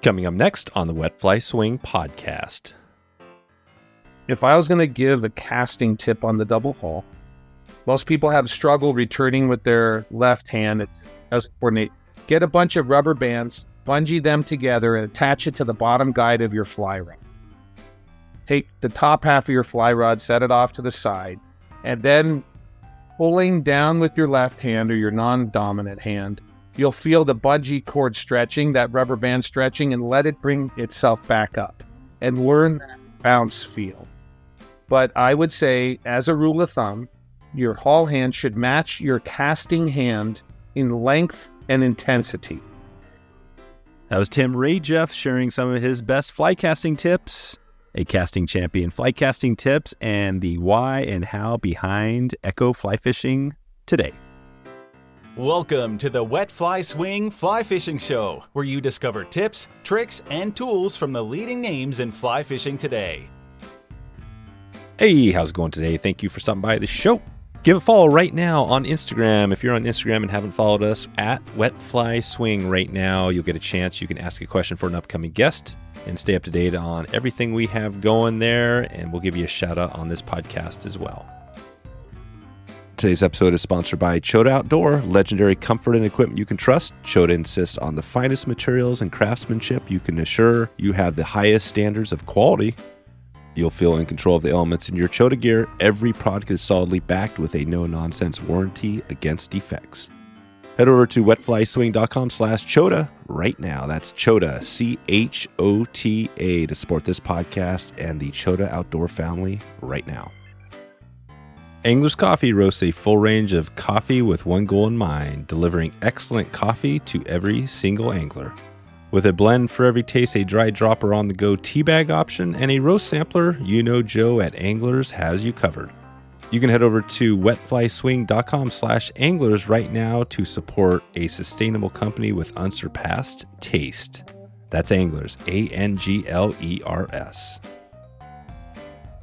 Coming up next on the Wet Fly Swing podcast. If I was going to give a casting tip on the double haul, most people have struggle returning with their left hand as coordinate. Get a bunch of rubber bands, bungee them together, and attach it to the bottom guide of your fly rod. Take the top half of your fly rod, set it off to the side, and then pulling down with your left hand or your non dominant hand, you'll feel the bungee cord stretching, that rubber band stretching, and let it bring itself back up and learn that bounce feel. But I would say, as a rule of thumb, your haul hand should match your casting hand in length and intensity. That was Tim Rajeff sharing some of his best fly casting tips, a casting champion fly casting tips, and the why and how behind Echo fly fishing today. Welcome to the Wet Fly Swing Fly Fishing Show, where you discover tips, tricks, and tools from the leading names in fly fishing today. Hey, how's it going today? Thank you for stopping by the show. Give a follow right now on Instagram. If you're on Instagram and haven't followed us at Wet Fly Swing right now, you'll get a chance. You can ask a question for an upcoming guest and stay up to date on everything we have going there. And we'll give you a shout out on this podcast as well. Today's episode is sponsored by Chota Outdoor, legendary comfort and equipment you can trust. Chota insists on the finest materials and craftsmanship. You can assure you have the highest standards of quality You'll feel in control of the elements in your Chota gear. Every product is solidly backed with a no-nonsense warranty against defects. Head over to wetflyswing.com slash Chota right now. That's Chota, C-H-O-T-A, to support this podcast and the Chota Outdoor family right now. Angler's Coffee roasts a full range of coffee with one goal in mind, delivering excellent coffee to every single angler. With a blend for every taste, a dry dropper on the go tea bag option, and a roast sampler, you know Joe at Anglers has you covered. You can head over to wetflyswing.com slash anglers right now to support a sustainable company with unsurpassed taste. That's Anglers, A N G L E R S.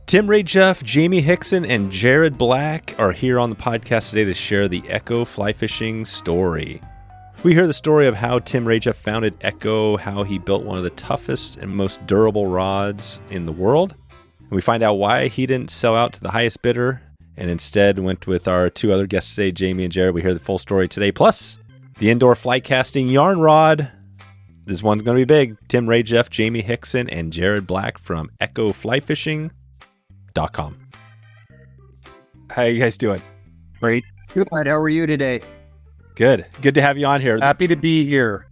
Tim Rajeff, Jamie Hixson, and Jarrod Black are here on the podcast today to share the Echo fly fishing story. We hear the story of how Tim Rajeff founded Echo, how he built one of the toughest and most durable rods in the world. And we find out why he didn't sell out to the highest bidder and instead went with our two other guests today, Jamie and Jarrod. We hear the full story today. Plus, the indoor fly casting yarn rod. This one's going to be big. Tim Rajeff, Jamie Hixson, and Jarrod Black from EchoFlyFishing.com. How you guys doing? Great. Good. How are you today? Good. Good to have you on here. Happy to be here.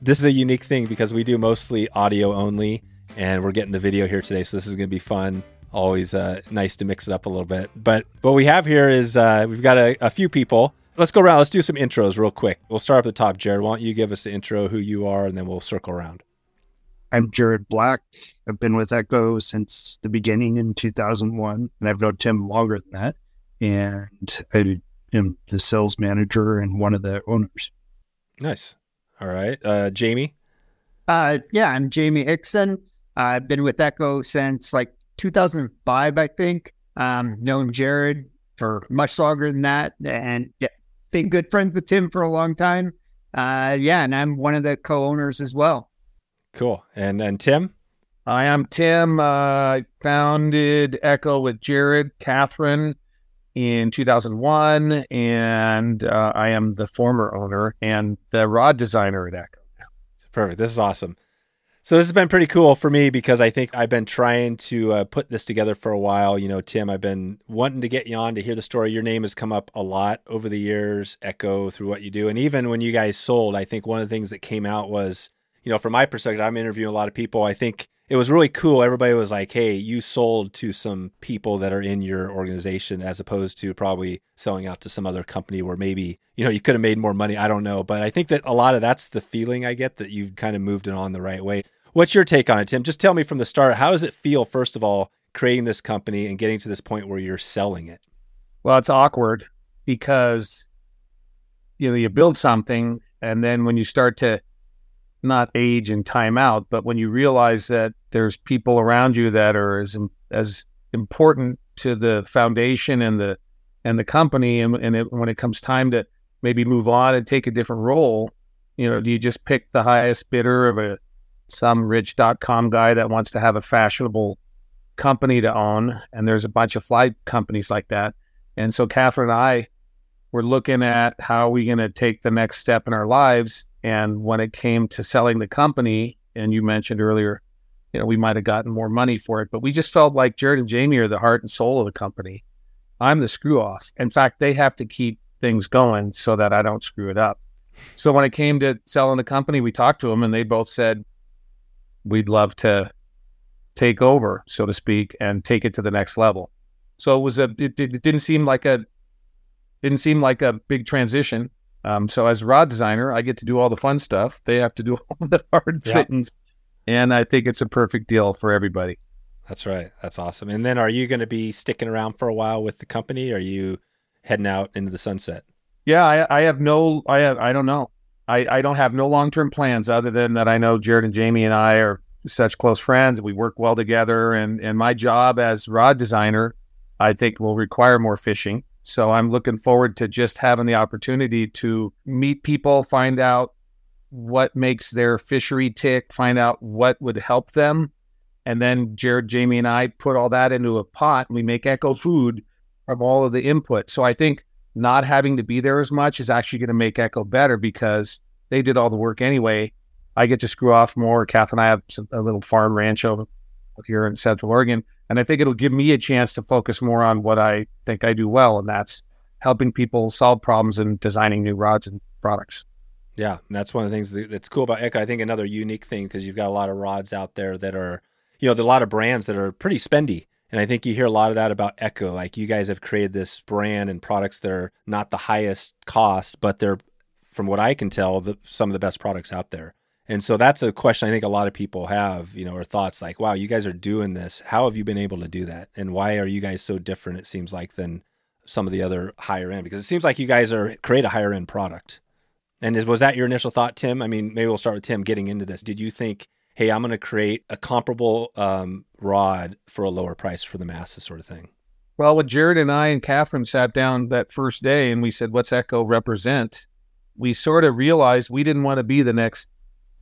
This is a unique thing because we do mostly audio only, and we're getting the video here today. So this is going to be fun. Always uh, nice to mix it up a little bit. But what we have here is uh, we've got a, a few people. Let's go around. Let's do some intros real quick. We'll start up at the top. Jarrod, why don't you give us the intro, who you are, and then we'll circle around. I'm Jarrod Black. I've been with Echo since the beginning in 2001, and I've known Tim longer than that. And I am the sales manager and one of the owners. Nice. All right. Uh, Jamie? Uh, yeah, I'm Jamie Hixson. I've been with Echo since like 2005, I think. Um, known Jarrod for much longer than that, and yeah, been good friends with Tim for a long time. Uh, yeah, and I'm one of the co-owners as well. Cool. And and Tim? I am Tim. Uh, I founded Echo with Jarrod, Catherine, in 2001, and uh, I am the former owner and the rod designer at Echo. Perfect. This is awesome. So this has been pretty cool for me because I think I've been trying to uh, put this together for a while. You know, Tim, I've been wanting to get you on to hear the story. Your name has come up a lot over the years, Echo, through what you do, and even when you guys sold, I think one of the things that came out was, you know, from my perspective, I'm interviewing a lot of people. I think it was really cool. Everybody was like, "Hey, you sold to some people that are in your organization, as opposed to probably selling out to some other company where maybe you know you could have made more money. I don't know, but I think that a lot of that's the feeling I get that you've kind of moved it on the right way. What's your take on it, Tim? Just tell me from the start. How does it feel, first of all, creating this company and getting to this point where you're selling it? Well, it's awkward because you know you build something, and then when you start to not age and time out, but when you realize that there's people around you that are as as important to the foundation and the and the company, and, and it, when it comes time to maybe move on and take a different role, you know, do you just pick the highest bidder of a some rich dot com guy that wants to have a fashionable company to own. And there's a bunch of fly companies like that. And so Catherine and I were looking at how are we going to take the next step in our lives. And when it came to selling the company, and you mentioned earlier, you know, we might have gotten more money for it, but we just felt like Jarrod and Jamie are the heart and soul of the company. I'm the screw off. In fact, they have to keep things going so that I don't screw it up. So when it came to selling the company, we talked to them and they both said, we'd love to take over, so to speak, and take it to the next level. So it was a, it, it didn't seem like a, didn't seem like a big transition. Um, so as a rod designer, I get to do all the fun stuff. They have to do all the hard Yeah. fittings. And I think it's a perfect deal for everybody. That's right. That's awesome. And then are you going to be sticking around for a while with the company? Or are you heading out into the sunset? Yeah, I, I have no, I have, I don't know. I, I don't have no long term plans other than that I know Jarrod and Jamie and I are such close friends. We work well together, and and my job as rod designer, I think, will require more fishing. So I'm looking forward to just having the opportunity to meet people, find out what makes their fishery tick, find out what would help them, and then Jarrod, Jamie, and I put all that into a pot. And we make eco food from all of the input. So I think not having to be there as much is actually going to make Echo better because they did all the work anyway. I get to screw off more. Kath and I have a little farm ranch over here in Central Oregon, and I think it'll give me a chance to focus more on what I think I do well, and that's helping people solve problems and designing new rods and products. Yeah, and that's one of the things that's cool about Echo. I think another unique thing because you've got a lot of rods out there that are, you know, there are a lot of brands that are pretty spendy, and I think you hear a lot of that about Echo. Like you guys have created this brand and products that are not the highest cost, but they're, from what I can tell, the, some of the best products out there. And so that's a question I think a lot of people have, you know, or thoughts like, "Wow, you guys are doing this. How have you been able to do that? And why are you guys so different?" It seems like than some of the other higher end because it seems like you guys are create a higher end product. And is, was that your initial thought, Tim? I mean, maybe we'll start with Tim getting into this. Did you think, hey, I'm going to create a comparable um, rod for a lower price for the masses, sort of thing? Well, when Jarrod and I and Catherine sat down that first day and we said, "What's Echo represent?" We sort of realized we didn't want to be the next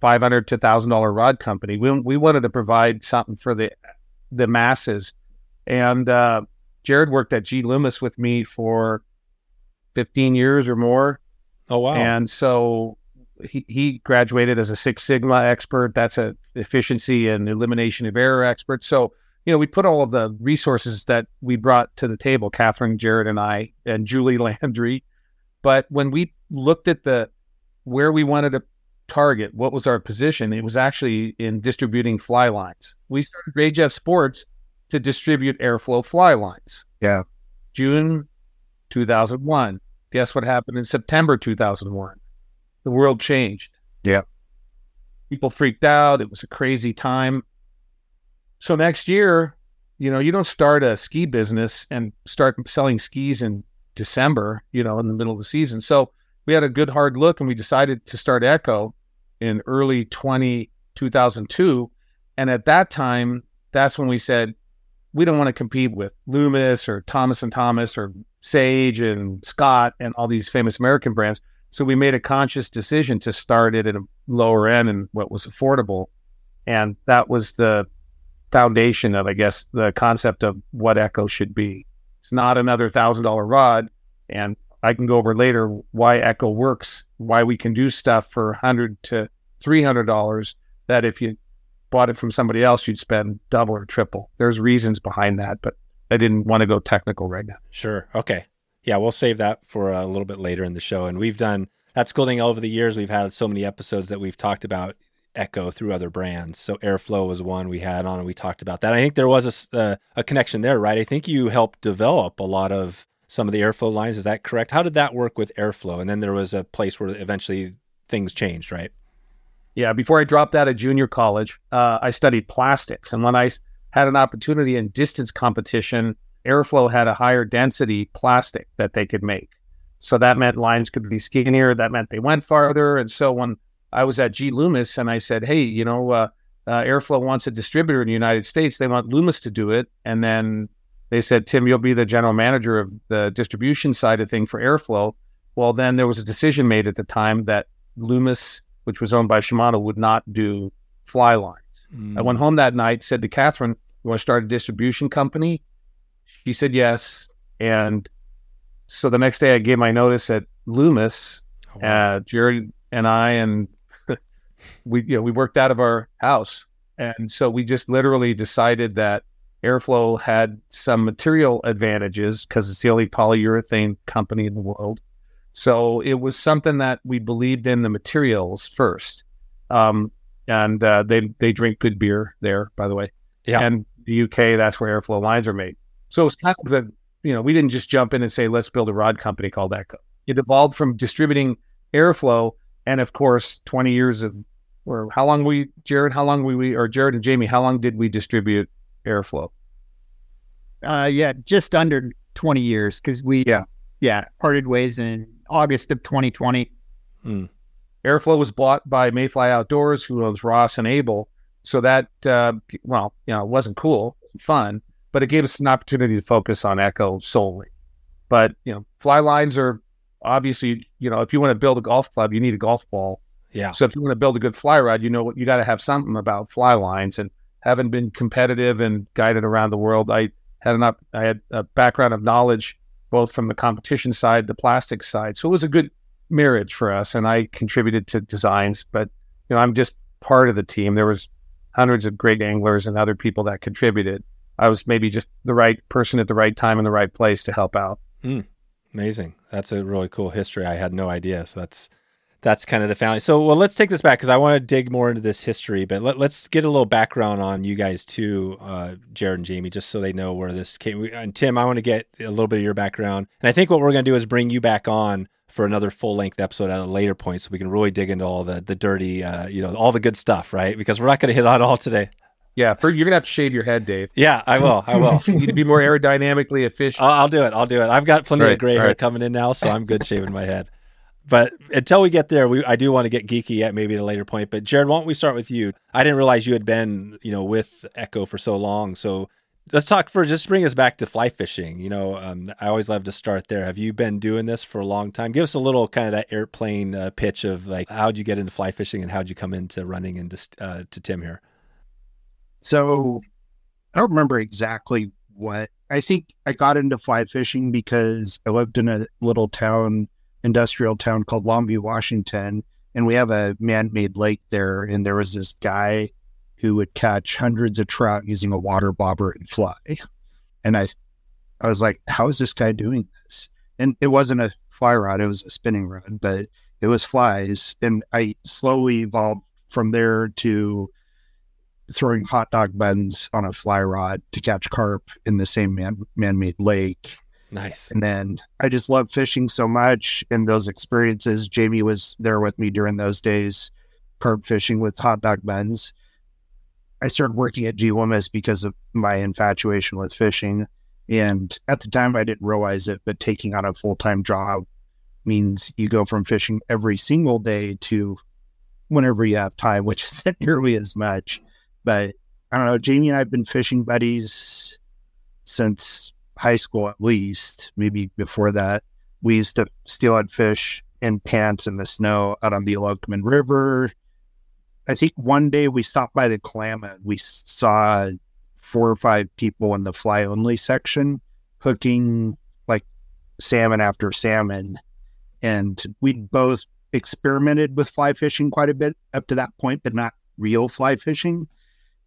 five hundred to thousand dollar rod company. We we wanted to provide something for the the masses. And uh, Jarrod worked at G Loomis with me for fifteen years or more, Oh, wow. and so he, he graduated as a Six Sigma expert. That's a efficiency and elimination of error expert. So, you know, we put all of the resources that we brought to the table, Catherine, Jarrod, and I, and Julie Landry. But when we looked at the where we wanted to target, what was our position, it was actually in distributing fly lines. We started Rajeff Sports to distribute Airflo fly lines. Yeah. June 2001. Guess what happened in September 2001? The world changed. Yeah. People freaked out. It was a crazy time. So next year, you know, you don't start a ski business and start selling skis in December, you know, in the middle of the season. So we had a good hard look and we decided to start Echo in early 20, 2002. And at that time, that's when we said, we don't want to compete with Loomis or Thomas and Thomas or Sage and Scott and all these famous American brands. So we made a conscious decision to start it at a lower end and what was affordable. And that was the foundation of, I guess, the concept of what Echo should be. It's not another thousand dollar rod. And I can go over later why Echo works, why we can do stuff for hundred to three hundred dollars that if you bought it from somebody else, you'd spend double or triple. There's reasons behind that, but I didn't want to go technical right now. Sure. Okay. Yeah, we'll save that for a little bit later in the show. And we've done that's cool thing over the years. We've had so many episodes that we've talked about Echo through other brands. So Airflo was one we had on, and we talked about that. I think there was a uh, a connection there, right? I think you helped develop a lot of some of the Airflo lines. Is that correct? How did that work with Airflo? And then there was a place where eventually things changed, right? Yeah, before I dropped out of junior college, uh, I studied plastics. And when I had an opportunity in distance competition, Airflo had a higher density plastic that they could make. So that meant lines could be skinnier. That meant they went farther. And so when I was at G Loomis and I said, hey, you know, uh, uh, Airflo wants a distributor in the United States. They want Loomis to do it. And then they said, Tim, you'll be the general manager of the distribution side of thing for Airflo. Well, then there was a decision made at the time that Loomis, which was owned by Shimano, would not do fly lines. Mm. I went home that night, said to Catherine, "You want to start a distribution company?" She said yes, and so the next day I gave my notice at Loomis. Oh, wow. Uh, Jarrod and I and we you know we worked out of our house, and so we just literally decided that Airflo had some material advantages because it's the only polyurethane company in the world. So it was something that we believed in the materials first. Um, and uh, they they drink good beer there, by the way. Yeah. And the UK, that's where Airflo lines are made. So it's kind of the you know we didn't just jump in and say let's build a rod company called Echo. It evolved from distributing Airflo, and of course, twenty years of or how long we Jarrod, how long we we or Jarrod and Jamie, how long did we distribute Airflo? Uh, yeah, just under 20 years because we, Yeah. yeah, parted ways in August of 2020. Airflo was bought by Mayfly Outdoors, who owns Ross and Abel. So that, uh, well, you know, it wasn't cool, it fun, but it gave us an opportunity to focus on Echo solely. But, you know, fly lines are obviously, you know, if you want to build a golf club, you need a golf ball. Yeah. So if you want to build a good fly rod, you know what, you got to have something about fly lines. And having been competitive and guided around the world, I had an I had a background of knowledge both from the competition side, the plastic side. So it was a good marriage for us, and I contributed to designs. But you know, I'm just part of the team. There was hundreds of great anglers and other people that contributed. I was maybe just the right person at the right time in the right place to help out. Hmm. Amazing. That's a really cool history. I had no idea. So that's that's kind of the family. So well, let's take this back because I want to dig more into this history. But let, us get a little background on you guys too, uh, Jarrod and Jamie, just so they know where this came. And Tim, I want to get a little bit of your background. And I think what we're going to do is bring you back on for another full length episode at a later point, so we can really dig into all the the dirty, uh, you know, all the good stuff, right? Because we're not going to hit on all today. Yeah, for, you're gonna have to shave your head, Dave. Yeah, I will. I will. You need to be more aerodynamically efficient. I'll, I'll do it. I'll do it. I've got plenty Right, of gray hair right. coming in now, so I'm good shaving my head. But until we get there, we I do want to get geeky at maybe at a later point. But Jarrod, why don't we start with you? I didn't realize you had been, you know, with Echo for so long. So let's talk for just bring us back to fly fishing. You know, um, I always love to start there. Have you been doing this for a long time? Give us a little kind of that airplane uh, pitch of like how'd you get into fly fishing and how'd you come into running into uh, to Tim here. So I don't remember exactly what. I think I got into fly fishing because I lived in a little town, industrial town called Longview, Washington, and we have a man-made lake there. And there was this guy who would catch hundreds of trout using a water bobber and fly. And I, I was like, "How is this guy doing this?" And it wasn't a fly rod; it was a spinning rod, but it was flies. And I slowly evolved from there to throwing hot dog buns on a fly rod to catch carp in the same man man-made lake. Nice. And then I just love fishing so much and those experiences. Jamie was there with me during those days, carp fishing with hot dog buns. I started working at G Loomis because of my infatuation with fishing. And at the time I didn't realize it, but taking on a full-time job means you go from fishing every single day to whenever you have time, which isn't nearly as much. But I don't know. Jamie and I have been fishing buddies since high school, at least. Maybe before that, we used to steelhead fish in pants in the snow out on the Elochoman River. I think one day we stopped by the Klamath. We saw four or five people in the fly only section hooking like salmon after salmon. And we both experimented with fly fishing quite a bit up to that point, but not real fly fishing.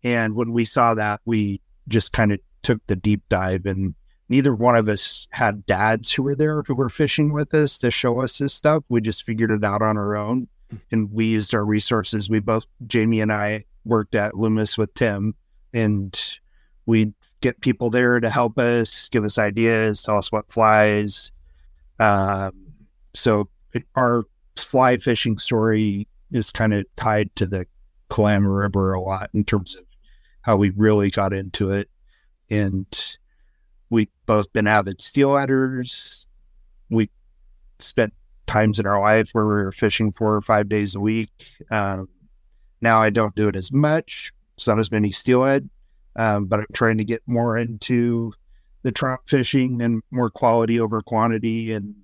And when we saw that, we just kind of took the deep dive, and neither one of us had dads who were there who were fishing with us to show us this stuff. We just figured it out on our own, and we used our resources. We both, Jamie and I, worked at Loomis with Tim, and we'd get people there to help us, give us ideas, tell us what flies. Um, so it, our fly fishing story is kind of tied to the Kalama River a lot in terms of how we really got into it. And we both been avid steelheaders. We spent times in our life where we were fishing four or five days a week. Um, now I don't do it as much. It's not as many steelhead, um, but I'm trying to get more into the trout fishing and more quality over quantity. And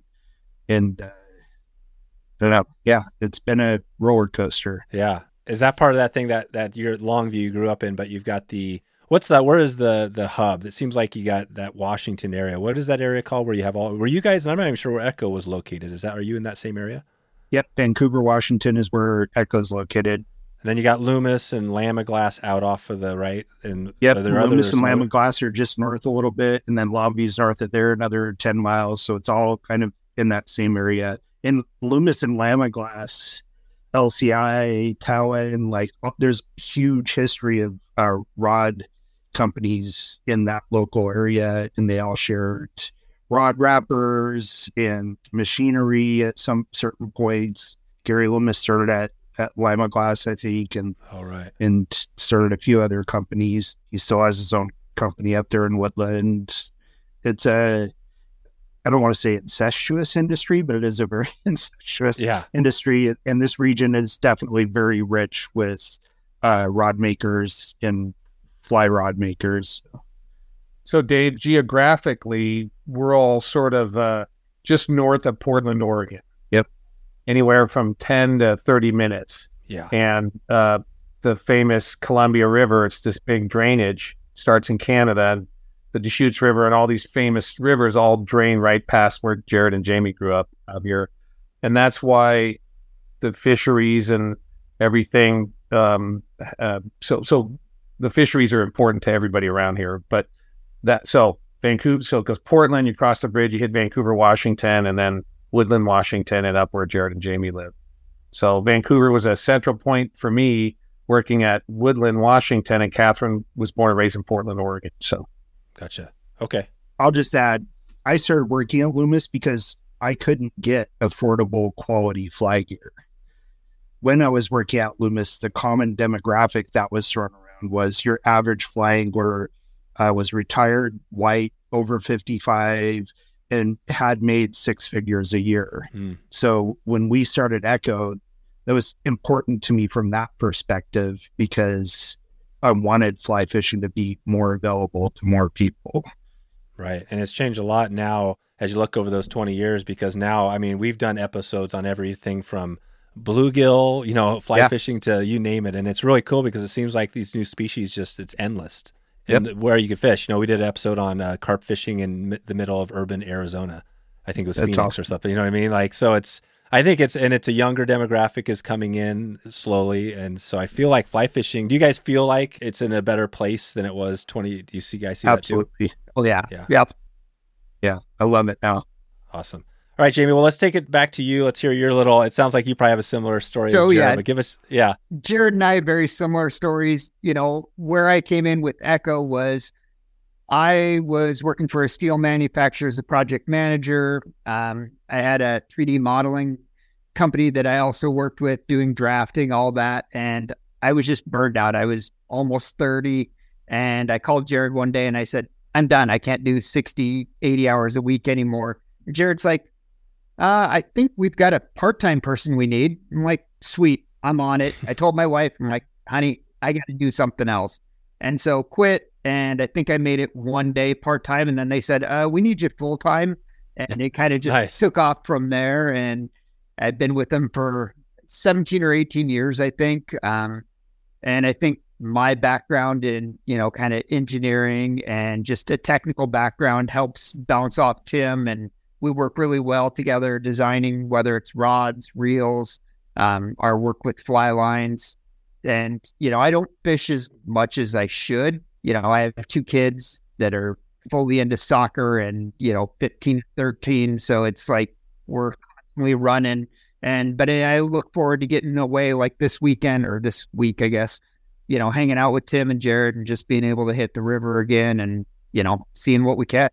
and uh, I don't know. Yeah, it's been a roller coaster. Yeah. Is that part of that thing that that your Longview you grew up in, but you've got the what's that? Where is the the hub? It seems like you got that Washington area. What is that area called? Where you have all? Were you guys? I'm not even sure where Echo was located. Is that? Are you in that same area? Yep, Vancouver, Washington is where Echo's located. And then you got Loomis and Glass out off of the right. And yep, Loomis and Glass are just north a little bit, and then Longview's north of there, another ten miles. So it's all kind of in that same area. In Loomis and Glass, LCI, Towa, and like there's huge history of uh, rod companies in that local area, and they all shared rod wrappers and machinery at some certain points. Gary Loomis started at at Lamiglas, I think, and all right, and started a few other companies. He still has his own company up there in Woodland. It's a I don't want to say incestuous industry, but it is a very incestuous yeah. industry, and this region is definitely very rich with uh, rod makers and fly rod makers. So, Dave, geographically, we're all sort of uh, just north of Portland, Oregon. Yep. Anywhere from 10 to 30 minutes. Yeah. And uh, the famous Columbia River, it's this big drainage, starts in Canada. And the Deschutes River and all these famous rivers all drain right past where Jarrod and Jamie grew up out here. And that's why the fisheries and everything. Um, uh, so, so the fisheries are important to everybody around here. But that so Vancouver, so it goes Portland, you cross the bridge, you hit Vancouver, Washington, and then Woodland, Washington, and up where Jarrod and Jamie live. So Vancouver was a central point for me working at Woodland, Washington, and Catherine was born and raised in Portland, Oregon. So Gotcha. Okay. I'll just add, I started working at Loomis because I couldn't get affordable quality fly gear. When I was working at Loomis, the common demographic that was thrown around was your average flying angler uh, was retired, white, over 55, and had made six figures a year. Mm. So when we started Echo, that was important to me from that perspective because I wanted fly fishing to be more available to more people. Right. And it's changed a lot now as you look over those 20 years because now, I mean, we've done episodes on everything from bluegill, you know, fly yeah. fishing to you name it. And it's really cool because it seems like these new species just, it's endless. And yep. where you can fish. You know, we did an episode on uh, carp fishing in the middle of urban Arizona. I think it was That's Phoenix awesome. or something. You know what I mean? Like, so it's, I think it's and it's a younger demographic is coming in slowly, and so I feel like fly fishing. Do you guys feel like it's in a better place than it was twenty? Do you see guys see Absolutely. that too? Absolutely. Oh yeah, yeah, yep, yeah. I love it now. Awesome. All right, Jamie. Well, let's take it back to you. Let's hear your little. It sounds like you probably have a similar story. So Jarrod, yeah, but give us yeah. Jarrod and I have very similar stories. You know, where I came in with Echo was I was working for a steel manufacturer as a project manager. Um, I had a 3D modeling company that I also worked with doing drafting, all that. And I was just burned out. I was almost 30. And I called Jarrod one day and I said, I'm done. I can't do 60, 80 hours a week anymore. Jarrod's like, uh, I think we've got a part time person we need. I'm like, sweet, I'm on it. I told my wife, I'm like, honey, I got to do something else. And so quit and I think I made it one day part time, and then they said, uh, "We need you full time," and it kind of just nice. took off from there. And I've been with them for seventeen or eighteen years, I think. Um, and I think my background in you know kind of engineering and just a technical background helps bounce off Tim, and we work really well together, designing whether it's rods, reels, um, our work with fly lines. And, you know, I don't fish as much as I should you know, I have two kids that are fully into soccer and, you know, 15, 13. So it's like we're constantly running. And, but I look forward to getting away like this weekend or this week, I guess, you know, hanging out with Tim and Jarrod and just being able to hit the river again and, you know, seeing what we catch.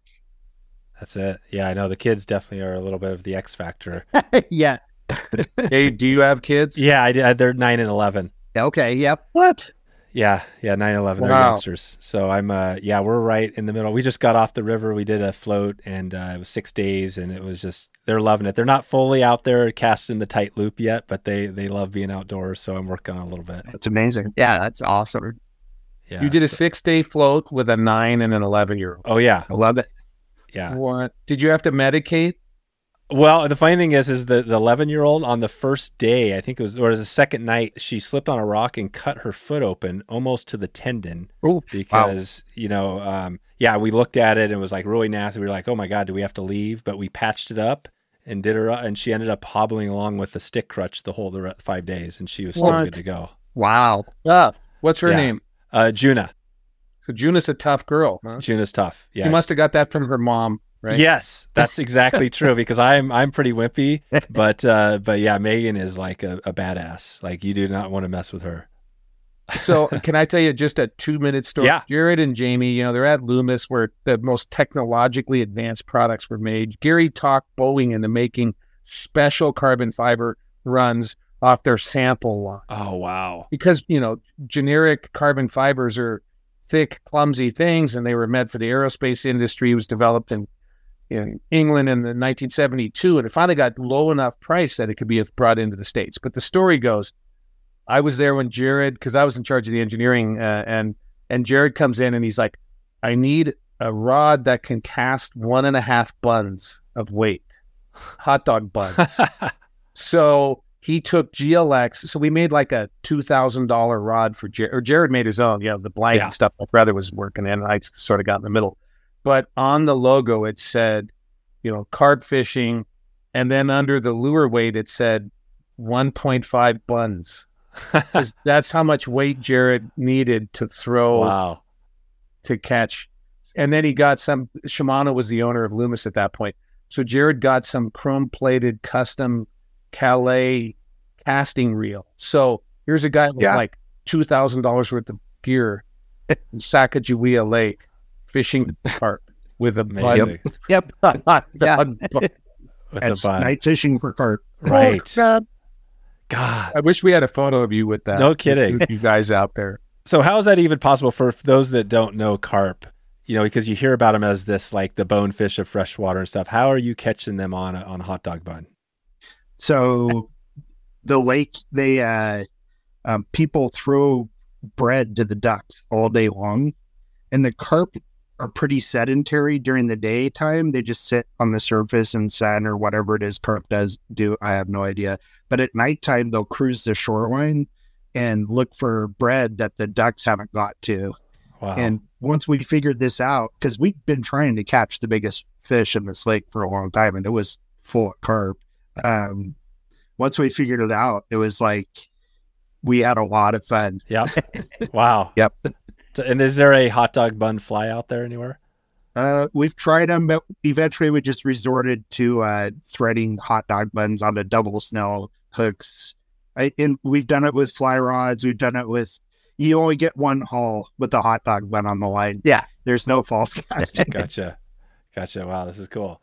That's it. Yeah, I know the kids definitely are a little bit of the X factor. yeah. hey, do you have kids? Yeah, I did. They're nine and eleven. Okay. Yep. What? Yeah, yeah, 9/11 wow. they're youngsters. So I'm uh yeah, we're right in the middle. We just got off the river. We did a float and uh, it was 6 days and it was just they're loving it. They're not fully out there casting the tight loop yet, but they they love being outdoors, so I'm working on a little bit. That's amazing. Yeah, that's awesome. Yeah. You did a 6-day float with a 9 and an 11 year old. Oh yeah. I love it. Yeah. What? Did you have to medicate? Well, the funny thing is, is the the eleven year old on the first day, I think it was, or it was the second night, she slipped on a rock and cut her foot open almost to the tendon. Oh, because you know, um, yeah, we looked at it and it was like really nasty. We were like, oh my god, do we have to leave? But we patched it up and did her, and she ended up hobbling along with a stick crutch the whole the five days, and she was still What? good to go. Wow. Tough. What's her Yeah. name? Uh, Juna, So Juna's a tough girl. Huh? Juna's tough. Yeah, She must have got that from her mom, right? Yes, that's exactly true because I'm I'm pretty wimpy, but uh, but yeah, Megan is like a, a badass. Like you do not want to mess with her. So can I tell you just a two minute story? Yeah. Jarrod and Jamie, you know, they're at Loomis where the most technologically advanced products were made. Gary talked Boeing into making special carbon fiber runs off their sample line Oh wow, because, you know, generic carbon fibers are thick, clumsy things and they were meant for the aerospace industry. It was developed in in England in the 1972 and it finally got low enough price that it could be brought into the States. But the story goes, I was there when Jarrod, because I was in charge of the engineering, uh, and and Jarrod comes in and he's like, I need a rod that can cast one and a half buns of weight, hot dog buns. so he took GLX. So we made like a two thousand dollar rod for Jarrod. Or Jarrod made his own, you know, the blank Yeah. and stuff. My brother was working in, and I sort of got in the middle. But on the logo, it said, you know, carp fishing, and then under the lure weight, it said 1.5 buns. that's how much weight Jarrod needed to throw wow, to catch. And then he got some. Shimano was the owner of Loomis at that point, so Jarrod got some chrome plated custom Calais casting reel. So here's a guy with Yeah. like two thousand dollars worth of gear in Sacagawea Lake fishing carp with a amazing Yep. bun. Yeah. with That's the night fishing for carp. right? God. God, I wish we had a photo of you with that. No kidding. You guys out there. So how is that even possible for those that don't know carp? You know, because you hear about them as this like the bonefish of freshwater and stuff. How are you catching them on a, on a hot dog bun? So the lake, they uh, um, people throw bread to the ducks all day long, and the carp are pretty sedentary during the daytime. They just sit on the surface and sun or whatever it is carp does do. I have no idea. But at nighttime, they'll cruise the shoreline and look for bread that the ducks haven't got to. Wow. And once we figured this out, because we've been trying to catch the biggest fish in this lake for a long time, and it was full of carp. Um, once we figured it out, it was like we had a lot of fun. Yep. wow. Yep. And is there a hot dog bun fly out there anywhere? Uh, we've tried them, but eventually we just resorted to uh, threading hot dog buns onto double snell hooks. I, and we've done it with fly rods. We've done it with. You only get one haul with the hot dog bun on the line. Yeah. There's no false casting. Gotcha. Gotcha. Wow, this is cool.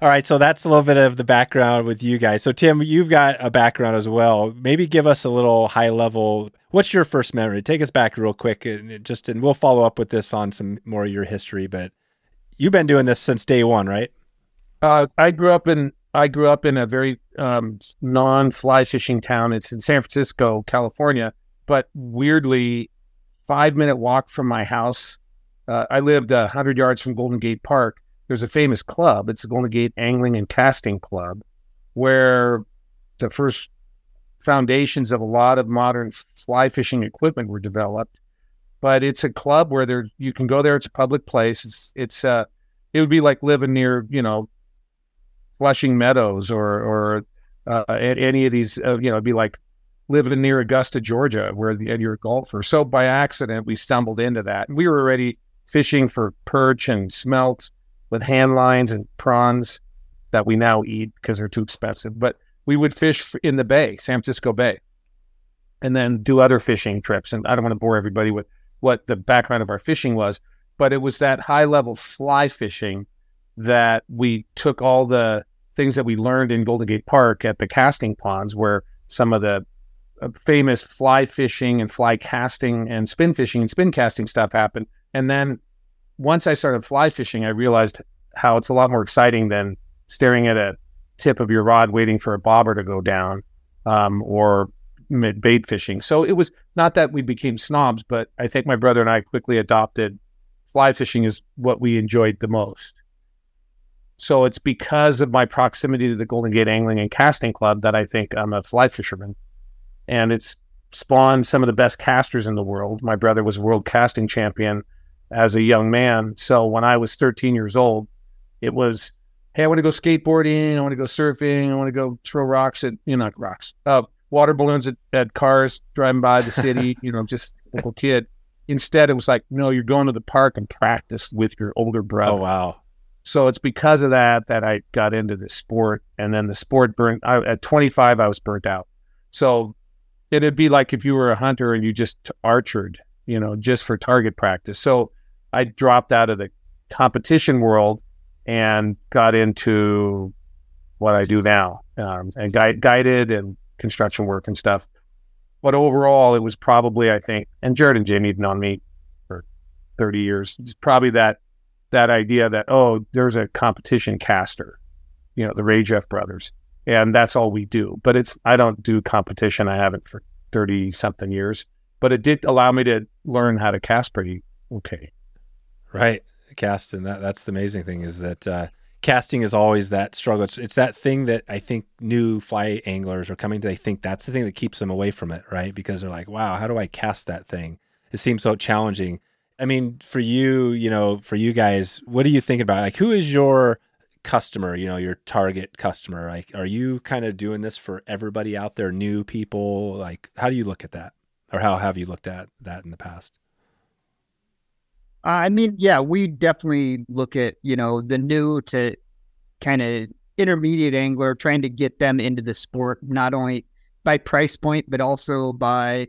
All right, so that's a little bit of the background with you guys. So Tim, you've got a background as well. Maybe give us a little high level. What's your first memory? Take us back real quick, and it just and we'll follow up with this on some more of your history. But you've been doing this since day one, right? Uh, I grew up in I grew up in a very um, non fly fishing town. It's in San Francisco, California, but weirdly, five minute walk from my house. Uh, I lived hundred yards from Golden Gate Park. There's a famous club. It's the Golden Gate Angling and Casting Club, where the first foundations of a lot of modern fly fishing equipment were developed. But it's a club where there you can go there. It's a public place. It's it's uh, it would be like living near you know Flushing Meadows or or uh, at any of these, uh, you know, it'd be like living near Augusta, Georgia, where the, and you're a golfer. So by accident, we stumbled into that. We were already fishing for perch and smelt with hand lines and prawns that we now eat because they're too expensive. But we would fish in the bay, San Francisco Bay, and then do other fishing trips. And I don't want to bore everybody with what the background of our fishing was, but it was that high level fly fishing that we took all the things that we learned in Golden Gate Park at the casting ponds, where some of the uh, famous fly fishing and fly casting and spin fishing and spin casting stuff happened. And then once I started fly fishing, I realized how it's a lot more exciting than staring at a tip of your rod waiting for a bobber to go down um, or bait fishing. So it was not that we became snobs, but I think my brother and I quickly adopted fly fishing as what we enjoyed the most. So it's because of my proximity to the Golden Gate Angling and Casting Club that I think I'm a fly fisherman. And it's spawned some of the best casters in the world. My brother was world casting champion as a young man. So when I was 13 years old, it was, hey, I want to go skateboarding, I want to go surfing, I want to go throw rocks at, you know, not rocks, uh, water balloons at, at cars driving by the city, you know, just a little kid. Instead, it was like, no, you're going to the park and practice with your older brother. Oh wow. So it's because of that that I got into the sport, and then the sport burned. I, at 25, I was burnt out. So it'd be like if you were a hunter and you just archered, you know, just for target practice. So I dropped out of the competition world and got into what I do now, um, and guide, guided and construction work and stuff. But overall, it was probably I think, and Jarrod and Jamie have known me for 30 years. It's probably that that idea that oh, there's a competition caster, you know, the Rajeff brothers, and that's all we do. But it's I don't do competition. I haven't for 30 something years, but it did allow me to learn how to cast pretty okay. Right. Casting that that's the amazing thing is that uh, casting is always that struggle. It's, it's that thing that I think new fly anglers are coming to. They think that's the thing that keeps them away from it, right? Because they're like, wow, how do I cast that thing? It seems so challenging. I mean, for you, you know, for you guys, what do you think about? Like, who is your customer? You know, your target customer. Like, are you kind of doing this for everybody out there, new people? Like, how do you look at that, or how have you looked at that in the past? I mean, yeah, we definitely look at, you know, the new to kind of intermediate angler, trying to get them into the sport, not only by price point, but also by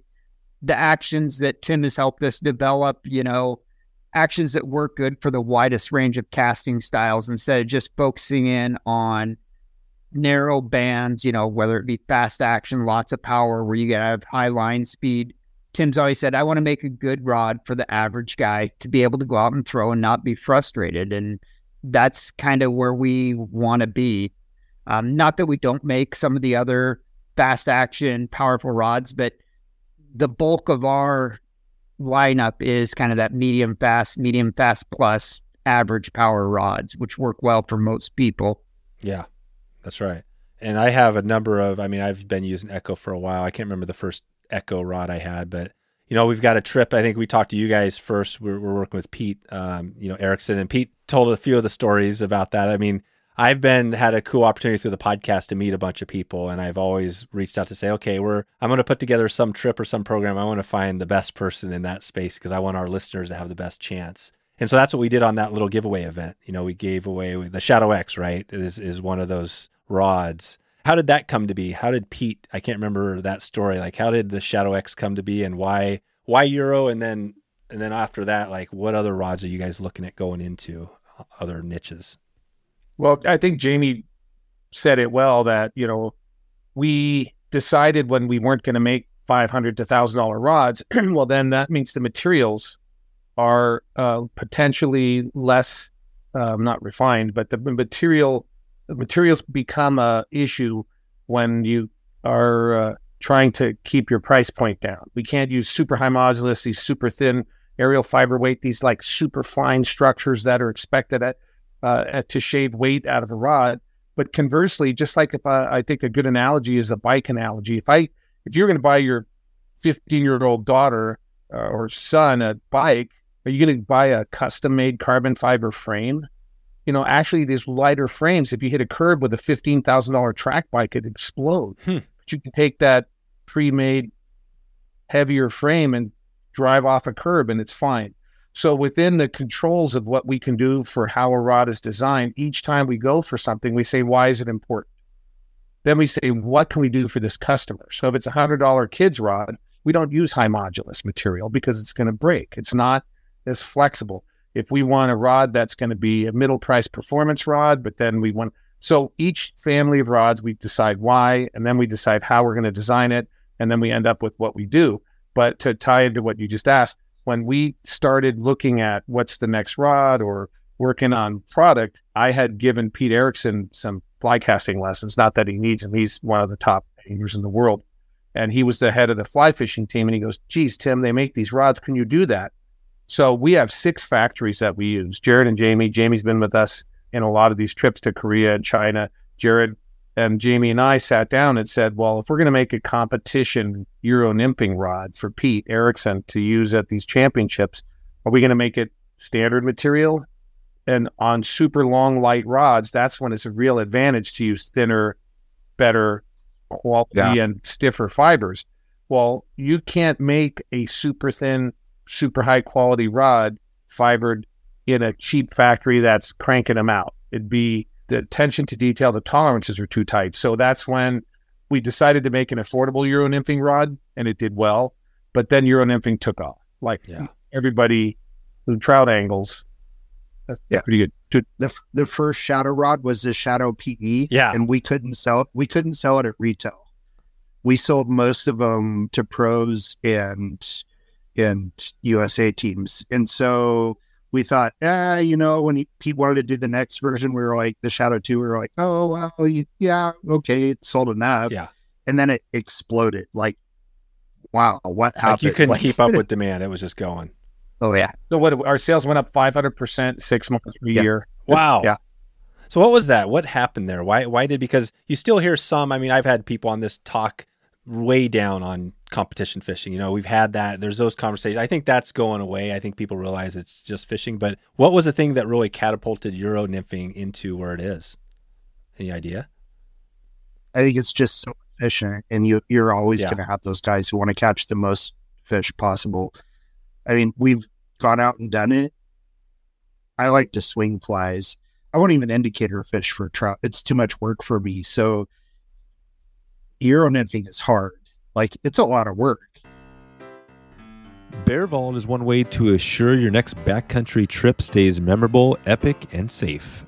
the actions that Tim has helped us develop, you know, actions that work good for the widest range of casting styles instead of just focusing in on narrow bands, you know, whether it be fast action, lots of power, where you gotta have high line speed, Tim's always said, I want to make a good rod for the average guy to be able to go out and throw and not be frustrated. And that's kind of where we want to be. Um, not that we don't make some of the other fast action, powerful rods, but the bulk of our lineup is kind of that medium fast, medium fast plus average power rods, which work well for most people. Yeah, that's right. And I have a number of, I mean, I've been using Echo for a while. I can't remember the first Echo rod I had, but you know, we've got a trip. I think we talked to you guys first. We're, working with Pete, um, you know, Erickson, and Pete told a few of the stories about that. I mean, I've been had a cool opportunity through the podcast to meet a bunch of people, and I've always reached out to say, okay, we're I'm going to put together some trip or some program. I want to find the best person in that space because I want our listeners to have the best chance. And so that's what we did on that little giveaway event. You know, we gave away the Shadow X, right? Is is one of those rods how did that come to be? How did Pete? I can't remember that story. Like, how did the Shadow X come to be, and why why Euro, and then and then after that, like, what other rods are you guys looking at going into other niches? Well, I think Jamie said it well that you know we decided when we weren't going to make five hundred to thousand dollar rods. well, then that means the materials are uh, potentially less, um, not refined, but the material materials become a issue when you are uh, trying to keep your price point down. We can't use super high modulus, these super thin aerial fiber weight, these like super fine structures that are expected at, uh, at to shave weight out of a rod. But conversely, just like if I, I think a good analogy is a bike analogy. If I if you're going to buy your 15 year old daughter uh, or son a bike, are you going to buy a custom made carbon fiber frame? You know, actually these lighter frames, if you hit a curb with a fifteen thousand dollar track bike, it explode. Hmm. But you can take that pre-made heavier frame and drive off a curb, and it's fine. So within the controls of what we can do for how a rod is designed, each time we go for something, we say, why is it important? Then we say, what can we do for this customer? So if it's a hundred dollar kids rod, we don't use high modulus material because it's going to break. It's not as flexible if we want a rod that's going to be a middle price performance rod, but then we want so each family of rods we decide why, and then we decide how we're going to design it, and then we end up with what we do. But to tie into what you just asked, when we started looking at what's the next rod or working on product, I had given Pete Erickson some fly casting lessons. Not that he needs them; he's one of the top anglers in the world, and he was the head of the fly fishing team. And he goes, "Geez, Tim, they make these rods. Can you do that?" So we have six factories that we use. Jarrod and Jamie. Jamie's been with us in a lot of these trips to Korea and China. Jarrod and Jamie and I sat down and said, well, if we're going to make a competition Euro nymphing rod for Pete Erickson to use at these championships, are we going to make it standard material? And on super long, light rods, that's when it's a real advantage to use thinner, better quality Yeah. and stiffer fibers. Well, you can't make a super thin, super high quality rod fibered in a cheap factory that's cranking them out. It'd be the attention to detail, the tolerances are too tight. So that's when we decided to make an affordable Euro nymphing rod and it did well. But then Euro nymphing took off. Like Yeah. everybody, the trout angles, that's Yeah. pretty good. To- the f- the first shadow rod was the shadow PE. Yeah. and we couldn't sell it. We couldn't sell it at retail. We sold most of them to pros and and USA teams, and so we thought, ah, you know, when he, Pete wanted to do the next version, we were like the Shadow Two. We were like, oh well, y- yeah, okay, it sold enough. Yeah. and then it exploded. Like, wow, what happened? Like you couldn't Like- keep up with demand. It was just going. Oh yeah. so what? Our sales went up 500% six months per Yeah. year. Wow. Yeah. So what was that? What happened there? Why why did because you still hear some, I mean, I've had people on this talk way down on competition fishing. You know, we've had that. There's those conversations. I think that's going away. I think people realize it's just fishing, but what was the thing that really catapulted Euro nymphing into where it is? Any idea? I think it's just so efficient, and you you're always Yeah. going to have those guys who want to catch the most fish possible. I mean, we've gone out and done it. I like to swing flies. I won't even indicator fish for trout. It's too much work for me. So Euro nymphing is hard. Like it's a lot of work. Bear Vault is one way to assure your next backcountry trip stays memorable, epic, and safe.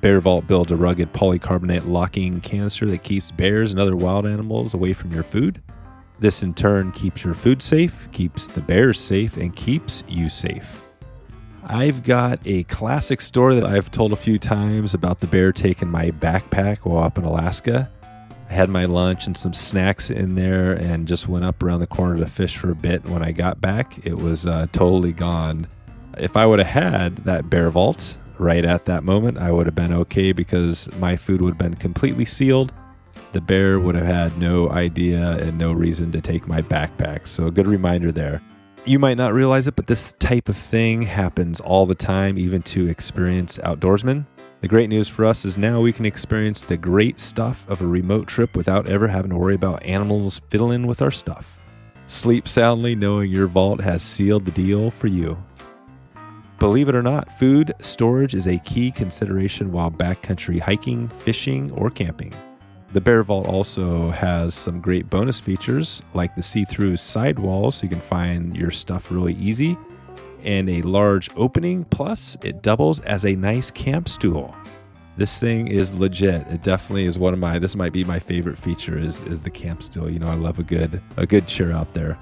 Bear Vault builds a rugged polycarbonate locking canister that keeps bears and other wild animals away from your food. This in turn keeps your food safe, keeps the bears safe, and keeps you safe. I've got a classic story that I've told a few times about the bear taking my backpack while up in Alaska. I had my lunch and some snacks in there and just went up around the corner to fish for a bit. When I got back, it was uh, totally gone. If I would have had that bear vault right at that moment, I would have been okay because my food would have been completely sealed. The bear would have had no idea and no reason to take my backpack. So, a good reminder there. You might not realize it, but this type of thing happens all the time, even to experienced outdoorsmen. The great news for us is now we can experience the great stuff of a remote trip without ever having to worry about animals fiddling with our stuff. Sleep soundly knowing your vault has sealed the deal for you. Believe it or not, food storage is a key consideration while backcountry hiking, fishing, or camping. The Bear Vault also has some great bonus features like the see through sidewall so you can find your stuff really easy and a large opening. Plus, it doubles as a nice camp stool. This thing is legit. It definitely is one of my. This might be my favorite feature. Is is the camp stool? You know, I love a good a good chair out there.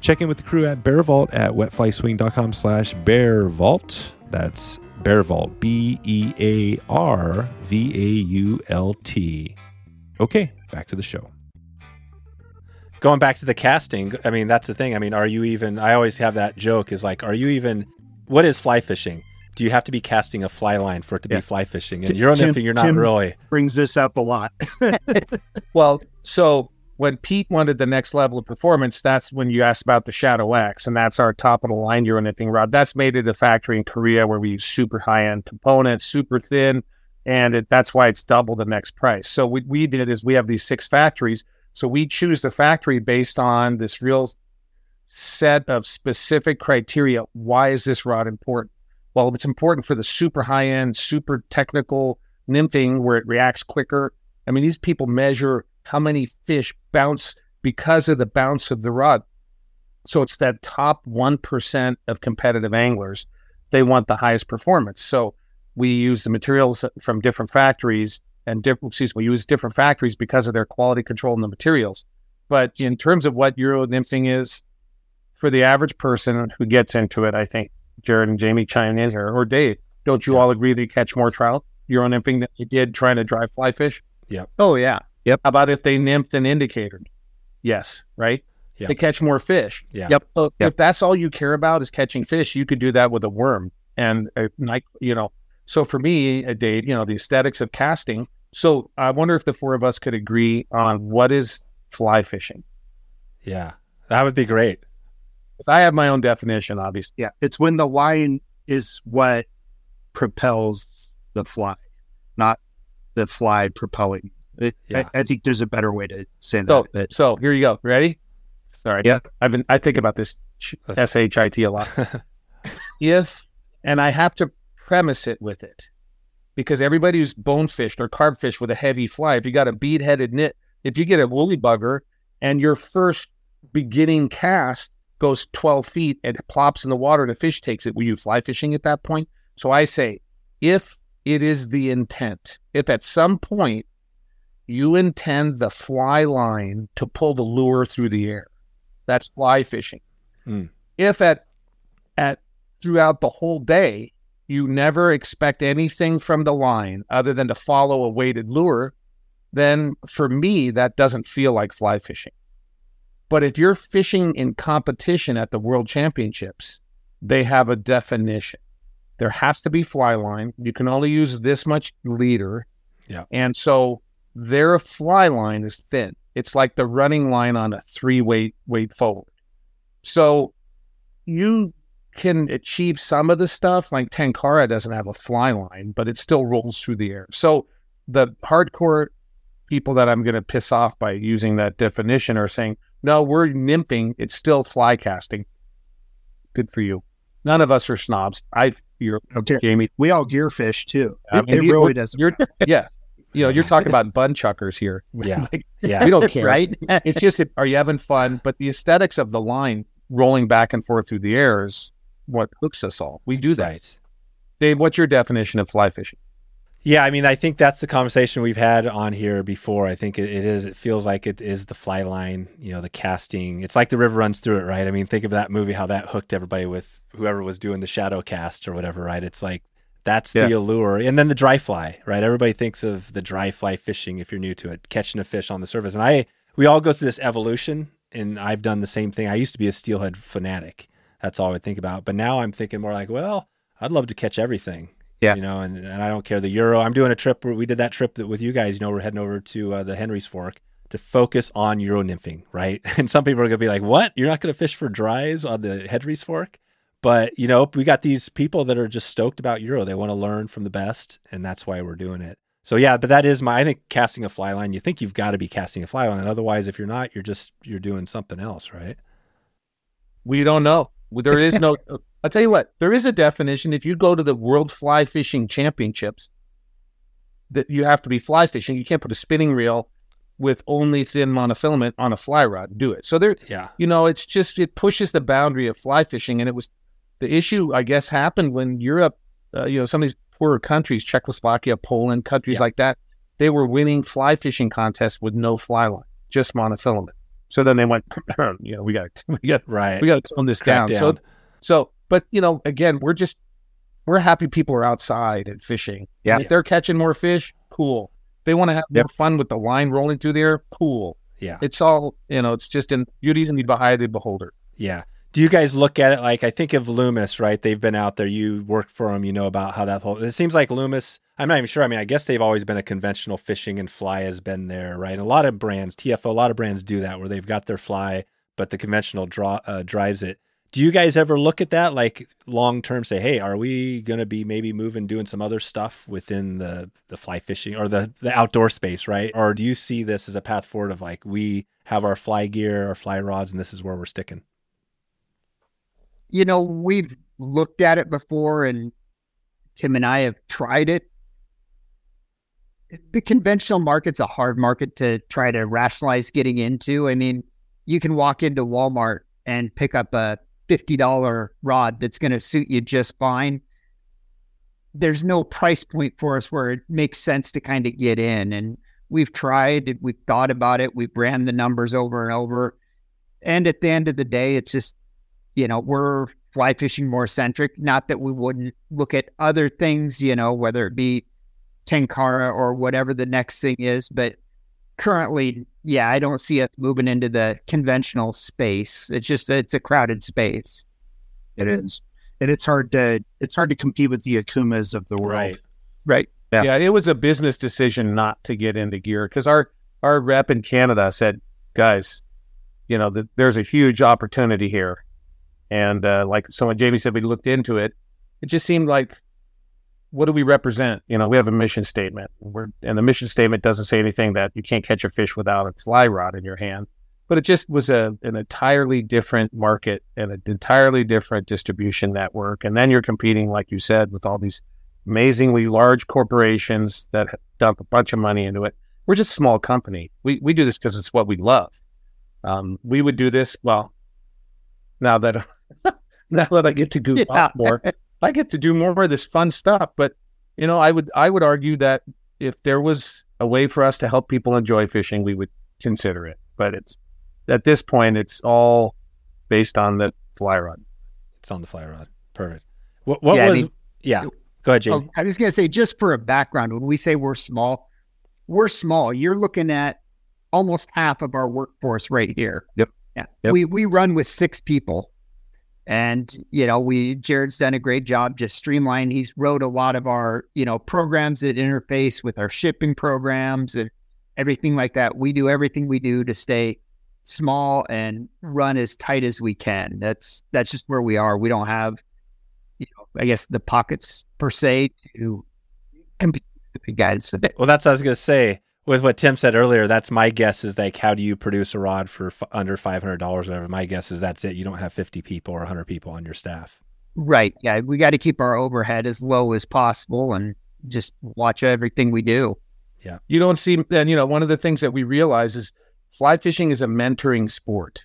Check in with the crew at Bear Vault at wetflyswing.com slash Bear Vault. That's Bear Vault. B E A R V A U L T. Okay, back to the show. Going back to the casting, I mean, that's the thing. I mean, are you even, I always have that joke is like, are you even, what is fly fishing? Do you have to be casting a fly line for it to Yeah. be fly fishing? And Tim- Euro Tim- nymphing, you're not Tim- really. Brings this up a lot. Well, so when Pete wanted the next level of performance, that's when you asked about the Shadow X, and that's our top of the line Euro nymphing rod. That's made at a factory in Korea where we use super high end components, super thin, and it, that's why it's double the next price. So what we did is we have these six factories. So we choose the factory based on this real set of specific criteria. Why is this rod important? Well, it's important for the super high end, super technical nymphing where it reacts quicker. I mean, these people measure how many fish bounce because of the bounce of the rod. So it's that top 1% of competitive anglers. They want the highest performance. So we use the materials from different factories and different, excuse me, we use different factories because of their quality control in the materials. But in terms of what Euro nymphing is for the average person who gets into it, I think Jarrod and Jamie chime in here, or Dave, don't you all agree that you catch more trout Euro nymphing than you did trying to dry fly fish? Yeah. Oh yeah. Yep. How about if they nymphed and indicated? Yes, right? Yeah. They catch more fish. Yeah. Yep. Yep. If that's all you care about is catching fish, you could do that with a worm and uh, a night, you know, So for me, uh, a date, you know, the aesthetics of casting. So I wonder if the four of us could agree on what is fly fishing. Yeah, that would be great. If I have my own definition, obviously. Yeah, it's when the line is what propels the fly, not the fly propelling. It, Yeah. I, I think there's a better way to say that. So, but so here you go. Ready? Sorry. Yeah. I've been. I think about this That's- S H I T a lot. if and I have to premise it with it because everybody who's bonefished or carb fished with a heavy fly, if you got a bead headed nit, if you get a woolly bugger and your first beginning cast goes 12 feet and plops in the water and a fish takes it, will you fly fishing at that point? So I say, if it is the intent, if at some point you intend the fly line to pull the lure through the air, that's fly fishing. Hmm. If at at throughout the whole day you never expect anything from the line other than to follow a weighted lure, then for me that doesn't feel like fly fishing. But if you're fishing in competition at the World Championships, they have a definition. There has to be fly line. You can only use this much leader. Yeah. And so their fly line is thin. It's like the running line on a three weight weight forward. So you can achieve some of the stuff. Like Tenkara doesn't have a fly line, but it still rolls through the air. So the hardcore people that I'm going to piss off by using that definition are saying, no, we're nymphing. It's still fly casting. Good for you. None of us are snobs. I, you're oh, okay, Jamie. we all gear fish too. I It, mean, it you- really doesn't. You're, yeah. You know, you're talking about bun chuckers here. Yeah, Like, yeah. we don't care. right? It's just, are you having fun? But the aesthetics of the line rolling back and forth through the air is what hooks us all. We do that. Right. Dave, what's your definition of fly fishing? Yeah, I mean, I think that's the conversation we've had on here before. I think it, it is. It feels like it is the fly line. You know, the casting. It's like the river runs through it, right? I mean, think of that movie, how that hooked everybody with whoever was doing the shadow cast or whatever, right? It's like that's the allure, and then the dry fly, right? Everybody thinks of the dry fly fishing if you're new to it, catching a fish on the surface, and I we all go through this evolution, and I've done the same thing. I used to be a steelhead fanatic. That's all I would think about, but now I'm thinking more like, well, I'd love to catch everything. Yeah. You know, and, and I don't care the Euro. I'm doing a trip where we did that trip that with you guys, you know, we're heading over to uh, the Henry's Fork to focus on Euro nymphing, right? And some people are going to be like, what? You're not going to fish for dries on the Henry's Fork? But, you know, we got these people that are just stoked about Euro. They want to learn from the best, and that's why we're doing it. So, yeah, but that is my, I think casting a fly line, you think you've got to be casting a fly line. Otherwise, if you're not, you're just, you're doing something else, right? We don't know. There is no. I'll tell you what. There is a definition. If you go to the World Fly Fishing Championships, that you have to be fly fishing. You can't put a spinning reel with only thin monofilament on a fly rod. and Do it. So there, Yeah. you know, it's just it pushes the boundary of fly fishing, and it was the issue. I guess happened when Europe, uh, you know, some of these poorer countries, Czechoslovakia, Poland, countries Yeah. like that, they were winning fly fishing contests with no fly line, just monofilament. So then they went, you know, we got we got Right. we got to tone this Crack down. So down. so, but you know, again, we're just we're happy people are outside and fishing. Yeah. If they're catching more fish, cool. They want to have Yep. more fun with the line rolling through there, cool. yeah. It's all you know. It's just in beauty and the eye of the beholder. Yeah. Do you guys look at it like I think of Loomis, right? They've been out there. You worked for them. You know about how that whole. It seems like Loomis. I'm not even sure. I mean, I guess they've always been a conventional fishing, and fly has been there, right? A lot of brands, TFO, a lot of brands do that where they've got their fly, but the conventional draw uh, drives it. Do you guys ever look at that like long term? Say, hey, are we going to be maybe moving, doing some other stuff within the the fly fishing or the the outdoor space, right? Or do you see this as a path forward of like we have our fly gear, our fly rods, and this is where we're sticking? You know, we've looked at it before, and Tim and I have tried it. The conventional market's a hard market to try to rationalize getting into. I mean, you can walk into Walmart and pick up a $50 rod that's going to suit you just fine. There's no price point for us where it makes sense to kind of get in. And we've tried, we've thought about it, we've ran the numbers over and over. And at the end of the day, it's just you know, we're fly fishing more centric. Not that we wouldn't look at other things, you know, whether it be Tenkara or whatever the next thing is. But currently, yeah, I don't see us moving into the conventional space. It's just, it's a crowded space. It is. and it's hard to it's hard to compete with the Okumas of the world. Right. Right. Yeah. Yeah. it was a business decision not to get into gear because our our rep in Canada said, guys, you know, th- there's a huge opportunity here, and uh, like someone, Jamie said, we looked into it. It just seemed like, what do we represent? You know, we have a mission statement, We're, and the mission statement doesn't say anything that you can't catch a fish without a fly rod in your hand. But it just was a an entirely different market and an entirely different distribution network. And then you're competing, like you said, with all these amazingly large corporations that dump a bunch of money into it. We're just a small company. We we do this because it's what we love. Um, we would do this. Well, now that now that I get to goof Yeah. off more, I get to do more of this fun stuff. But you know, I would I would argue that if there was a way for us to help people enjoy fishing, we would consider it. But it's at this point, it's all based on the fly rod. It's on the fly rod. Perfect. What, what Yeah, I was? mean- yeah. Go ahead, Jamie. Oh, I was going to say, just for a background, when we say we're small, we're small. You're looking at almost half of our workforce right here. Yep. Yeah. Yep. We we run with six people, and you know, we Jarrod's done a great job just streamlining. He's wrote a lot of our you know programs that interface with our shipping programs and everything like that. We do everything we do to stay small and run as tight as we can. That's that's just where we are. We don't have, you know, I guess the pockets per se to compete with the guys. Well, that's what I was gonna say. With what Tim said earlier, that's my guess is like, how do you produce a rod for f- under five hundred dollars? Or whatever. My guess is that's it. You don't have fifty people or hundred people on your staff. Right. Yeah. We got to keep our overhead as low as possible and just watch everything we do. Yeah. You don't see, and you know, one of the things that we realize is fly fishing is a mentoring sport.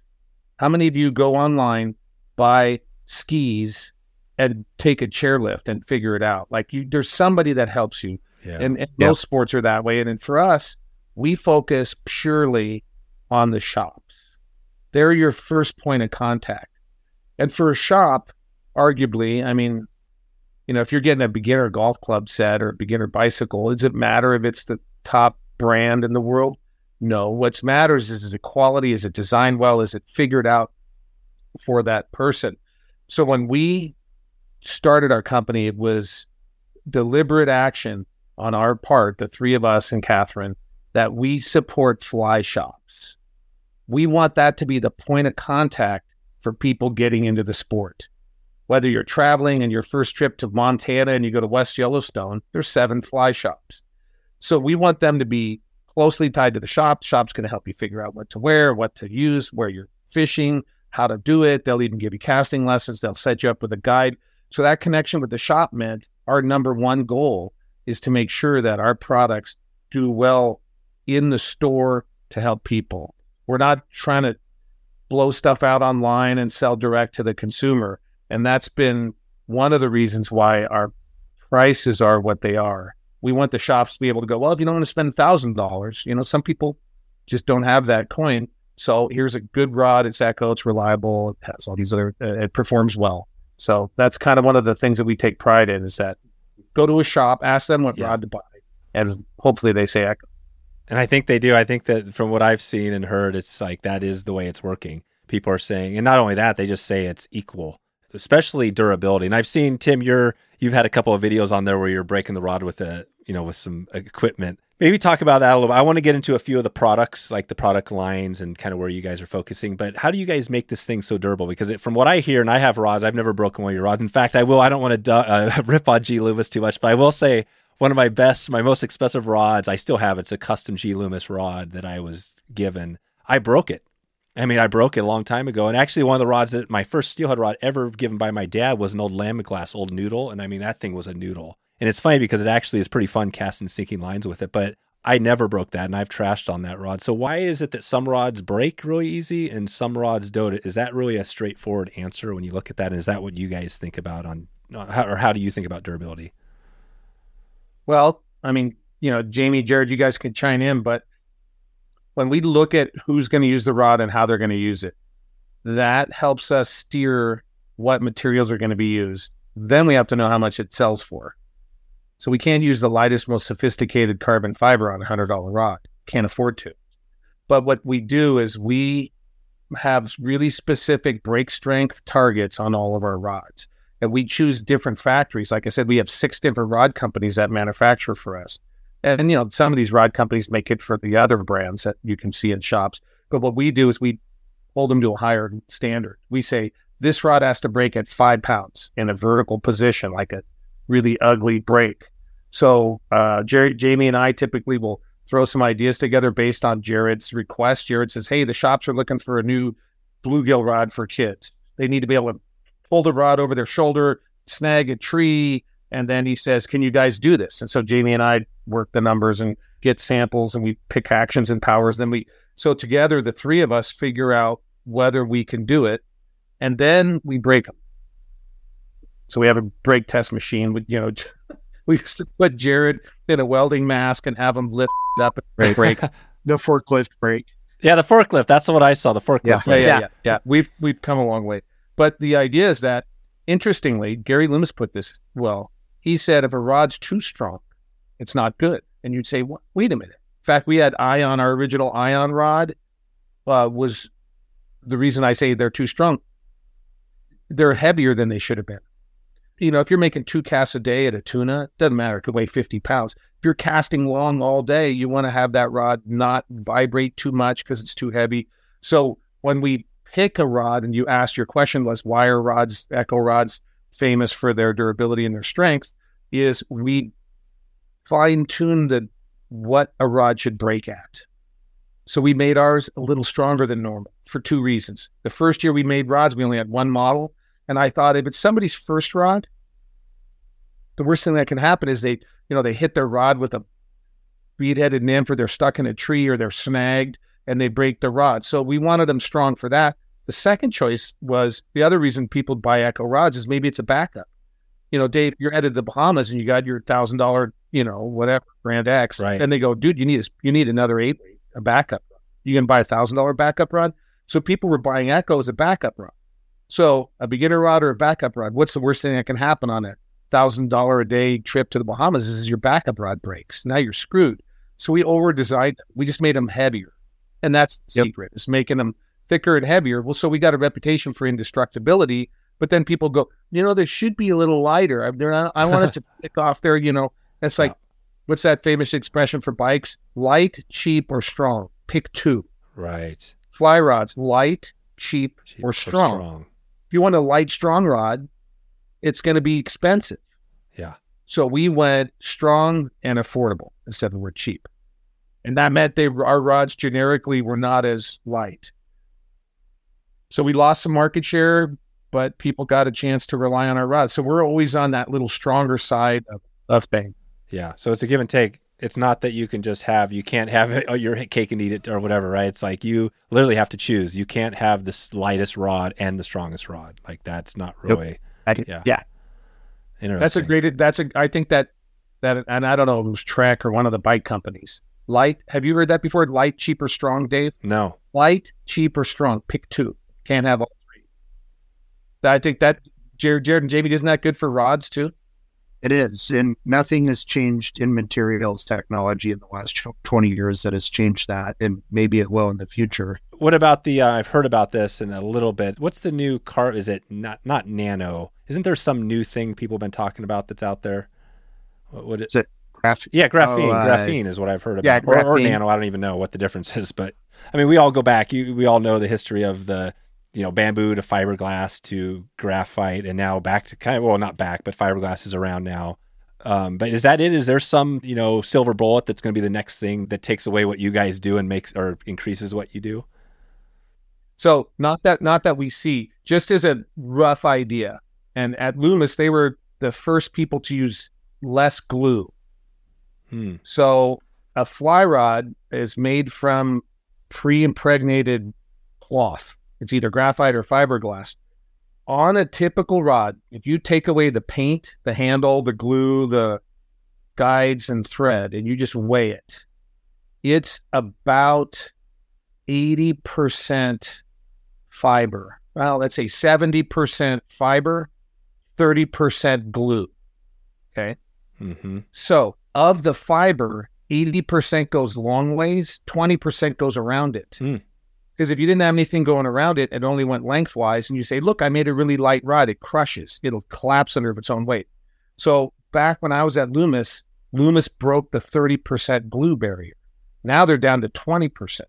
How many of you go online, buy skis, and take a chairlift and figure it out? Like you, there's somebody that helps you. Yeah. and, and Yeah. most sports are that way. And, and for us, we focus purely on the shops. They're your first point of contact. And for a shop, arguably, I mean, you know, if you're getting a beginner golf club set or a beginner bicycle, does it matter if it's the top brand in the world? No. What matters is is it quality? Is it designed well? Is it figured out for that person? So when we started our company, it was deliberate action on our part, the three of us and Katherine, that we support fly shops. We want that to be the point of contact for people getting into the sport. Whether you're traveling and your first trip to Montana and you go to West Yellowstone, there's seven fly shops. So we want them to be closely tied to the shop. The shop's going to help you figure out what to wear, what to use, where you're fishing, how to do it. They'll even give you casting lessons. They'll set you up with a guide. So that connection with the shop meant our number one goal is to make sure that our products do well in the store to help people. We're not trying to blow stuff out online and sell direct to the consumer. And that's been one of the reasons why our prices are what they are. We want the shops to be able to go, well, if you don't want to spend thousand dollars, you know, some people just don't have that coin. So here's a good rod. It's Echo. It's reliable. It has all these other. It performs well. So that's kind of one of the things that we take pride in is that go to a shop, ask them what Yeah. rod to buy, and hopefully they say Echo. And I think they do. I think that from what I've seen and heard, it's like that is the way it's working. People are saying, and not only that, they just say it's equal, especially durability. And I've seen Tim, you're you've had a couple of videos on there where you're breaking the rod with a you know with some equipment. Maybe talk about that a little bit. I want to get into a few of the products, like the product lines and kind of where you guys are focusing. But how do you guys make this thing so durable? Because it, from what I hear, and I have rods, I've never broken one of your rods. In fact, I will. I don't want to uh, rip on G Loomis too much, but I will say one of my best, my most expensive rods, I still have. It's a custom G Loomis rod that I was given. I broke it. I mean, I broke it a long time ago. And actually, one of the rods that my first steelhead rod ever given by my dad was an old Lamiglas, old noodle. And I mean, that thing was a noodle. And it's funny because it actually is pretty fun casting sinking lines with it. But I never broke that, and I've trashed on that rod. So why is it that some rods break really easy and some rods don't? Is that really a straightforward answer when you look at that? And is that what you guys think about on, uh, how, or how do you think about durability? Well, I mean, you know, Jamie, Jarrod, you guys could chime in, but when we look at who's going to use the rod and how they're going to use it, that helps us steer what materials are going to be used. Then we have to know how much it sells for. So we can't use the lightest, most sophisticated carbon fiber on a hundred dollar rod. Can't afford to. But what we do is we have really specific break strength targets on all of our rods. and we choose different factories. Like I said, we have six different rod companies that manufacture for us. And, you know, some of these rod companies make it for the other brands that you can see in shops. But what we do is we hold them to a higher standard. We say this rod has to break at five pounds in a vertical position, like a really ugly break. So uh, Jerry, Jamie and I typically will throw some ideas together based on Jarrod's request. Jarrod says, "Hey, the shops are looking for a new bluegill rod for kids. They need to be able to pull the rod over their shoulder, snag a tree, and then he says, "Can you guys do this?" And so Jamie and I work the numbers and get samples, and we pick actions and powers. Then we so together the three of us figure out whether we can do it, and then we break them. So we have a brake test machine. With you know, we used to put Jarrod in a welding mask and have him lift up and break. The forklift brake. Yeah, the forklift. That's what I saw. The forklift. Yeah. yeah, yeah, Yeah. yeah, yeah. We've we've come a long way. But the idea is that, interestingly, Gary Loomis put this well. He said if a rod's too strong, it's not good. And you'd say, "What? Wait a minute." In fact, we had Ion, our original Ion rod, uh, was the reason I say they're too strong. They're heavier than they should have been. You know, if you're making two casts a day at a tuna, doesn't matter. It could weigh 50 pounds. If you're casting long all day, you want to have that rod not vibrate too much because it's too heavy. So when we pick a rod, and you asked your question was why are rods, echo rods, famous for their durability and their strength, is we fine tune the what a rod should break at. So we made ours a little stronger than normal for two reasons. The first year we made rods, we only had one model. And I thought if it's somebody's first rod, the worst thing that can happen is they, you know, they hit their rod with a bead-headed nymph or they're stuck in a tree or they're snagged and they break the rod. So we wanted them strong for that. The second choice was the other reason people buy Echo rods is maybe it's a backup. You know, Dave, you're headed to the Bahamas and you got your thousand dollar, you know, whatever Grand X, Right. and they go, dude, you need a, you need another eight a backup. rod. You can buy a thousand dollar backup rod. So people were buying Echo as a backup rod. So a beginner rod or a backup rod, what's the worst thing that can happen on a thousand dollar a day trip to the Bahamas? Is your backup rod breaks. Now you're screwed. So we over designed. them. We just made them heavier, and that's the Yep. secret. Is making them thicker and heavier. Well, so we got a reputation for indestructibility, but then people go, you know, they should be a little lighter. I, they're not- I wanted to pick off there. You know, it's like, what's that famous expression for bikes? Light, cheap, or strong. Pick two. Right. Fly rods, light, cheap, Cheap or strong. If you want a light, strong rod, it's going to be expensive. Yeah. So we went strong and affordable instead of the word cheap. And that meant they our rods generically were not as light. So we lost some market share, but people got a chance to rely on our rods. So we're always on that little stronger side of, of things. Yeah. So it's a give and take. It's not that you can just have, you can't have it, oh, your cake and eat it or whatever, right? It's like you literally have to choose. You can't have the s- lightest rod and the strongest rod. Like that's not Yep. really I- Yeah. interesting. That's a great that's a I think that that and I don't know if it was Trek or one of the bike companies. Light, have you heard that before? Light, cheap, or strong, Dave? No. light, cheap, or strong. Pick two. Can't have all three. I think that Jarrod, Jarrod and Jamie, isn't that good for rods too? It is. And nothing has changed in materials technology in the last 20 years that has changed that. And maybe it will in the future. What about the? Uh, I've heard about this in a little bit. What's the new car? Is it not not nano? Isn't there some new thing people have been talking about that's out there? What would it? Is it graph? Yeah, graphene. Oh, uh, graphene is what I've heard about. yeah, or, or nano. I don't even know what the difference is, but I mean, we all go back. You, we all know the history of the, you know, bamboo to fiberglass to graphite, and now back to kind of well, not back, but fiberglass is around now. Um, but is that it? Is there some you know silver bullet that's going to be the next thing that takes away what you guys do and makes or increases what you do? So not that not that we see, just as a rough idea. And at Loomis, they were the first people to use less glue. Hmm. So a fly rod is made from pre-impregnated cloth. It's either graphite or fiberglass. On a typical rod, if you take away the paint, the handle, the glue, the guides and thread, and you just weigh it, it's about 80% fiber. Well, let's say 70% fiber, 30% glue. Okay. Mm-hmm. So of the fiber, 80% goes long ways, 20% goes around it. Hmm. Because if you didn't have anything going around it, it only went lengthwise, and you say, "Look, I made a really light rod," it crushes. It'll collapse under its own weight. So back when I was at Loomis, Loomis broke the 30% glue barrier. Now they're down to 20%.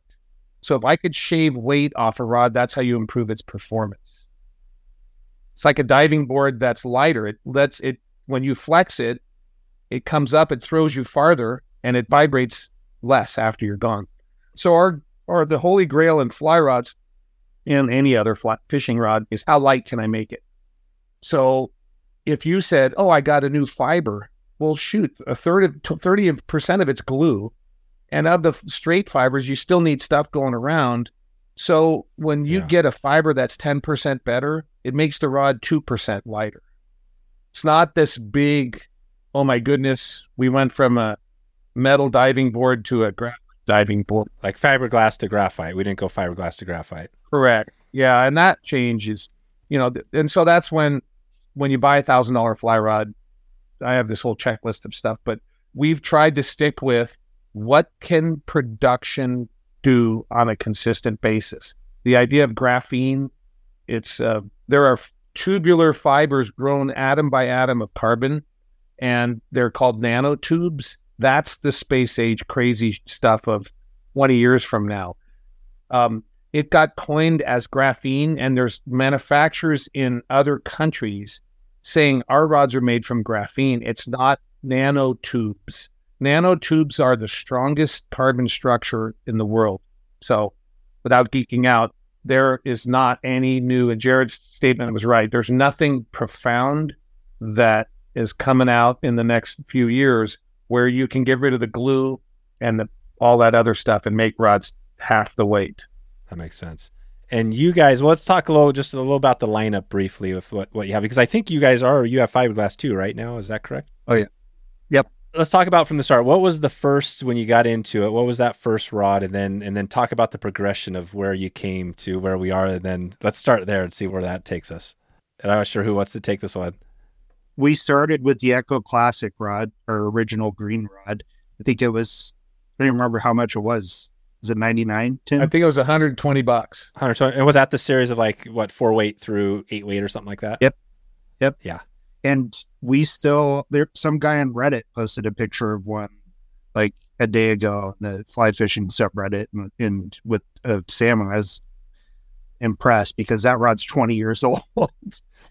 So if I could shave weight off a rod, that's how you improve its performance. It's like a diving board that's lighter. It lets it when you flex it, it comes up, it throws you farther, and it vibrates less after you're gone. So our or the holy grail in fly rods and any other fly, fishing rod is how light can I make it? So if you said, "Oh, I got a new fiber," well, shoot, a third of thirty percent of it's glue, and of the straight fibers, you still need stuff going around. So when you Yeah. get a fiber that's ten percent better, it makes the rod two percent lighter. It's not this big. Oh my goodness, we went from a metal diving board to a graphite diving board. Like fiberglass to graphite. We didn't go fiberglass to graphite. Correct. Yeah, and that changes, you know, th- and so that's when when you buy a thousand dollar fly rod, I have this whole checklist of stuff, but we've tried to stick with what can production do on a consistent basis. The idea of graphene, it's uh, there are tubular fibers grown atom by atom of carbon, and they're called nanotubes. That's the space age crazy stuff of 20 years from now. Um, it got coined as graphene, and there's manufacturers in other countries saying our rods are made from graphene. It's not nanotubes. Nanotubes are the strongest carbon structure in the world. So, without geeking out, there is not any new, and Jarrod's statement was right. There's nothing profound that is coming out in the next few years where you can get rid of the glue and the, all that other stuff and make rods half the weight. That makes sense. And you guys, well, let's talk a little, just a little about the lineup briefly with what, what you have, because I think you guys are, you have fiberglass too, right now. Is that correct? Oh, yeah. Yep. Let's talk about from the start. What was the first when you got into it? What was that first rod, and then and then talk about the progression of where you came to where we are, and then let's start there and see where that takes us. And I'm not sure who wants to take this one. We started with the Echo Classic rod, our original green rod. I think it was, I don't remember how much it was. Was it 99, Tim? I think it was 120 bucks. 120, and was that the series of like what four weight through eight weight or something like that? Yep. Yep. Yeah. and we still there some guy on reddit posted a picture of one like a day ago on the fly fishing subreddit and, and with a salmon i was impressed because that rod's 20 years old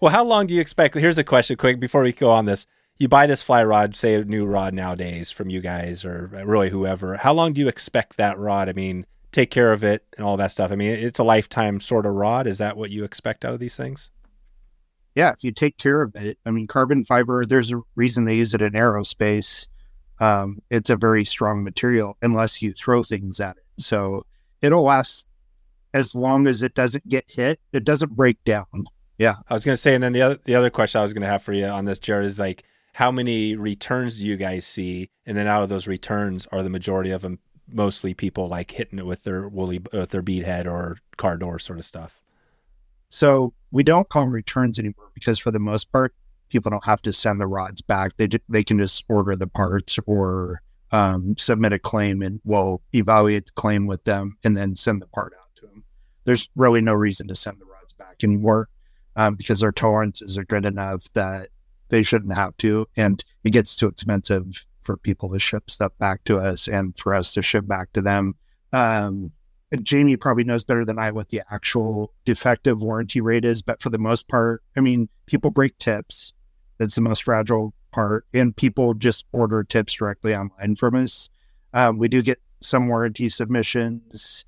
Well, how long do you expect? Here's a question, quick, before we go on this. You buy this fly rod, say a new rod nowadays from you guys or really whoever. How long do you expect that rod? I mean, take care of it and all that stuff. I mean, it's a lifetime sort of rod. Is that what you expect out of these things? yeah if you take care of it i mean carbon fiber there's a reason they use it in aerospace um, it's a very strong material unless you throw things at it so it'll last as long as it doesn't get hit it doesn't break down I was going to say, and then the other the other question I was going to have for you on this, Jarrod, is like, how many returns do you guys see? And then out of those returns, are the majority of them mostly people like hitting it with their woolly, with their bead head or car door sort of stuff? So we don't call them returns anymore because for the most part, people don't have to send the rods back. They they can just order the parts or um, submit a claim, and we'll evaluate the claim with them and then send the part out to them. There's really no reason to send the rods back anymore um, because their tolerances are good enough that they shouldn't have to, and it gets too expensive for people to ship stuff back to us and for us to ship back to them. Um, Jamie probably knows better than I what the actual defective warranty rate is, but for the most part, I mean, people break tips. That's the most fragile part, and people just order tips directly online from us. Um, we do get some warranty submissions.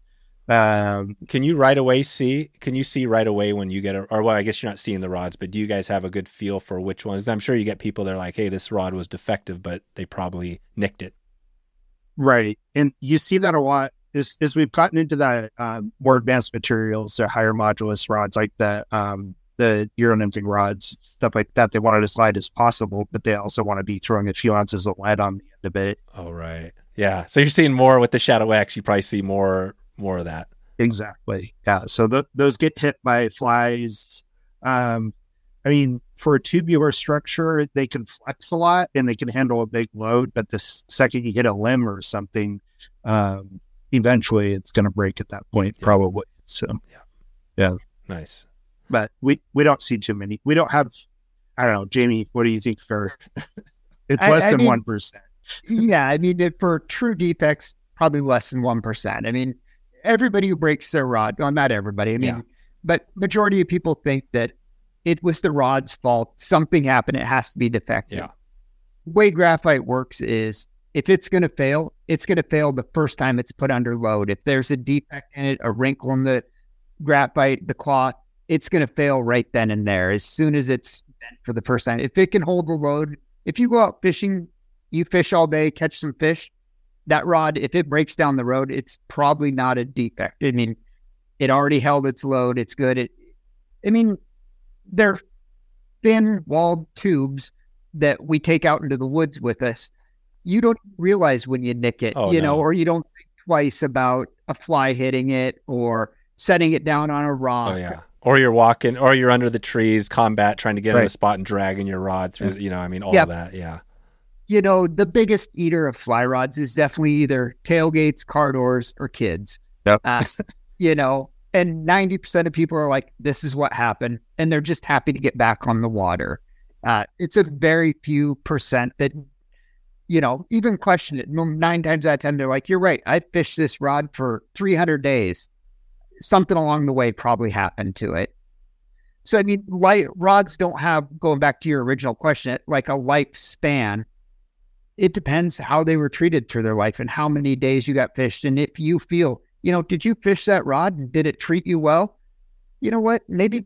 Um, Can you right away see? Can you see right away when you get a, or well, I guess you're not seeing the rods, but do you guys have a good feel for which ones? I'm sure you get people that are like, hey, this rod was defective, but they probably nicked it. Right. And you see that a lot as, as we've gotten into that um, more advanced materials, the higher modulus rods like the um, the Euro nymphing rods, stuff like that. They want it as light as possible, but they also want to be throwing a few ounces of lead on the end of it. Oh, right. Yeah. So you're seeing more with the Shadow X. You probably see more more of that. Exactly. Yeah. So th- those get hit by flies. Um, I mean, for a tubular structure, they can flex a lot and they can handle a big load. But the second you hit a limb or something, um, eventually it's going to break at that point, Yeah. probably. So, yeah. Yeah. Nice. but we we don't see too many. We don't have. I don't know, Jamie. What do you think for? it's less I than mean- one percent. yeah, I mean, for true defects, probably less than 1%. I mean, everybody who breaks their rod, well, not everybody, I mean, Yeah. but majority of people think that it was the rod's fault. Something happened. It has to be defective. Yeah. The way graphite works is if it's going to fail, it's going to fail the first time it's put under load. If there's a defect in it, a wrinkle in the graphite, the cloth, it's going to fail right then and there as soon as it's bent for the first time. If it can hold the load, if you go out fishing, you fish all day, catch some fish, that rod, if it breaks down the road, it's probably not a defect. I mean, it already held its load. It's good. It, I mean, they're thin walled tubes that we take out into the woods with us. You don't realize when you nick it, Oh, you know, or you don't think twice about a fly hitting it or setting it down on a oh, rock. Oh yeah. Or you're walking, or you're under the trees, combat, trying to get on the Right. spot and dragging your rod through. You know, I mean, all Yep. that. Yeah. You know, the biggest eater of fly rods is definitely either tailgates, car doors, or kids. Yep. Uh, you know, and 90% of people are like, this is what happened. And they're just happy to get back on the water. Uh, it's a very few percent that, you know, even question it. Nine times out of 10, they're like, you're right. I fished this rod for 300 days. Something along the way probably happened to it. So, I mean, light rods don't have, going back to your original question, like a lifespan it depends how they were treated through their life and how many days you got fished. And if you feel, you know, did you fish that rod and did it treat you well? You know what? Maybe,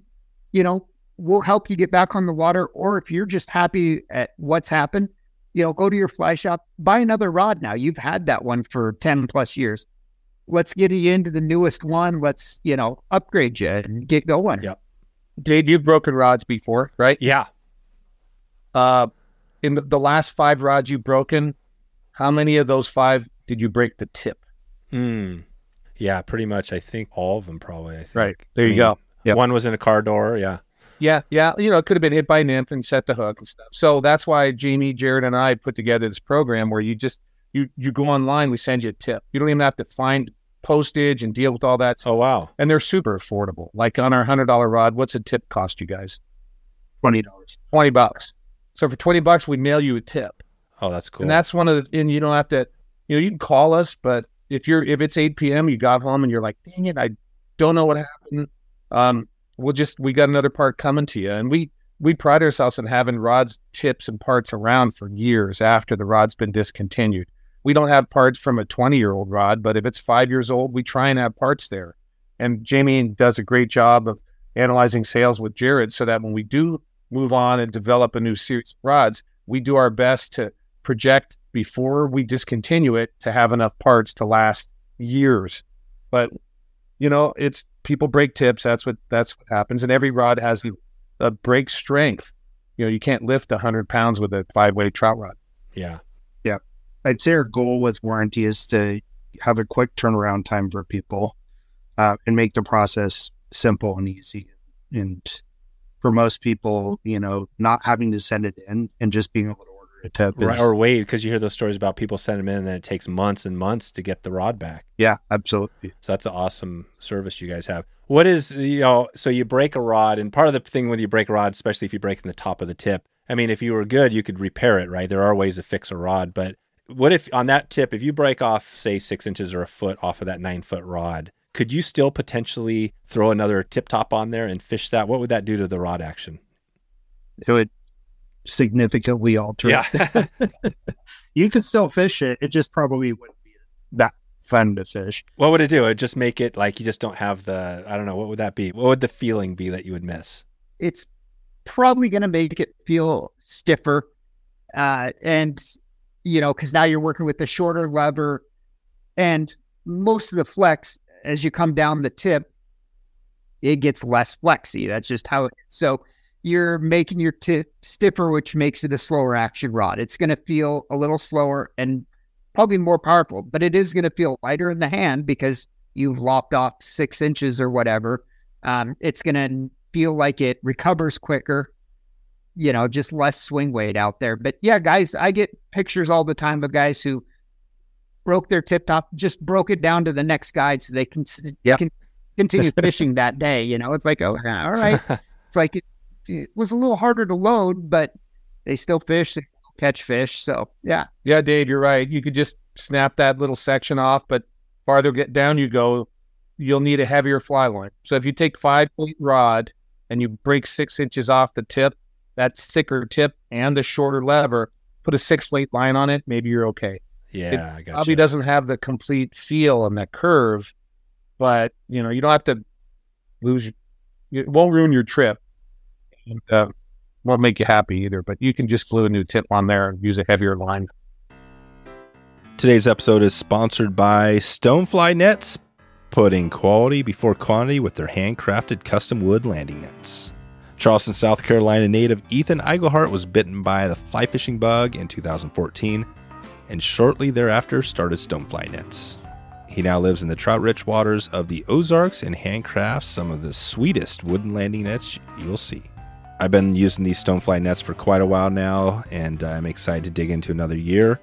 you know, we'll help you get back on the water. Or if you're just happy at what's happened, you know, go to your fly shop, buy another rod now. You've had that one for 10 plus years. Let's get you into the newest one. Let's, you know, upgrade you and get going. Yeah. Dave, you've broken rods before, right? Yeah. Uh, in the, the last five rods you've broken, how many of those five did you break the tip? Hmm. Yeah, pretty much. I think all of them probably. I think. Right. There I you mean, go. Yep. One was in a car door. Yeah. Yeah, yeah. You know, it could have been hit by a nymph and set the hook and stuff. So that's why Jamie, Jarrod, and I put together this program where you just you you go online, we send you a tip. You don't even have to find postage and deal with all that. Oh wow. And they're super affordable. Like on our hundred dollar rod, what's a tip cost you guys? Twenty dollars. Twenty bucks. So for twenty bucks, we mail you a tip. Oh, that's cool. And that's one of the and you don't have to you know, you can call us, but if you're if it's eight PM, you got home and you're like, dang it, I don't know what happened. Um, we'll just we got another part coming to you. And we we pride ourselves in having rods, tips, and parts around for years after the rod's been discontinued. We don't have parts from a 20 year old rod, but if it's five years old, we try and have parts there. And Jamie does a great job of analyzing sales with Jarrod so that when we do move on and develop a new series of rods, we do our best to project before we discontinue it to have enough parts to last years. But you know, it's people break tips. That's what that's what happens. And every rod has a, a break strength. You know, you can't lift hundred pounds with a five way trout rod. Yeah, yeah. I'd say our goal with warranty is to have a quick turnaround time for people uh, and make the process simple and easy. And for most people, you know, not having to send it in and just being able to order a tip. Right, or wait, because you hear those stories about people sending them in, and then it takes months and months to get the rod back. yeah, absolutely. So that's an awesome service you guys have. What is you know? So you break a rod, and part of the thing when you break a rod, especially if you break in the top of the tip. I mean, if you were good, you could repair it, right? There are ways to fix a rod, but what if on that tip, if you break off, say, six inches or a foot off of that nine foot rod, could you still potentially throw another tip top on there and fish that? What would that do to the rod action? It would significantly alter. Yeah. you could still fish it. It just probably wouldn't be that fun to fish. what would it do? It would just make it like you just don't have the, I don't know, what would that be? What would the feeling be that you would miss? it's probably going to make it feel stiffer. Uh, and, you know, because now you're working with a shorter lever and most of the flex as you come down the tip, it gets less flexy. That's just how it So you're making your tip stiffer, which makes it a slower action rod. It's going to feel a little slower and probably more powerful, but it is going to feel lighter in the hand because you've lopped off six inches or whatever. Um, it's going to feel like it recovers quicker, you know, just less swing weight out there. But yeah, guys, I get pictures all the time of guys who broke their tip top, just broke it down to the next guide so they can, Yep. can continue fishing that day. You know, it's like, oh, yeah, all right. It's like it, it was a little harder to load, but they still fish, they still catch fish. So yeah, Yeah, Dave, you're right. You could just snap that little section off, but farther get down you go, you'll need a heavier fly line. So if you take five weight rod and you break six inches off the tip, that thicker tip and the shorter lever, put a six weight line on it, maybe you're okay. Yeah, I got Probably you. doesn't have the complete feel and that curve, but you know, you don't have to lose your, it won't ruin your trip. And, uh, won't make you happy either, but you can just glue a new tip on there and use a heavier line. Today's episode is sponsored by Stonefly Nets, putting quality before quantity with their handcrafted custom wood landing nets. Charleston, South Carolina native Ethan Eigelhart was bitten by the fly fishing bug in 2014 and shortly thereafter started Stonefly Nets. He now lives in the trout rich waters of the Ozarks and handcrafts some of the sweetest wooden landing nets you'll see. I've been using these Stonefly nets for quite a while now, and I'm excited to dig into another year.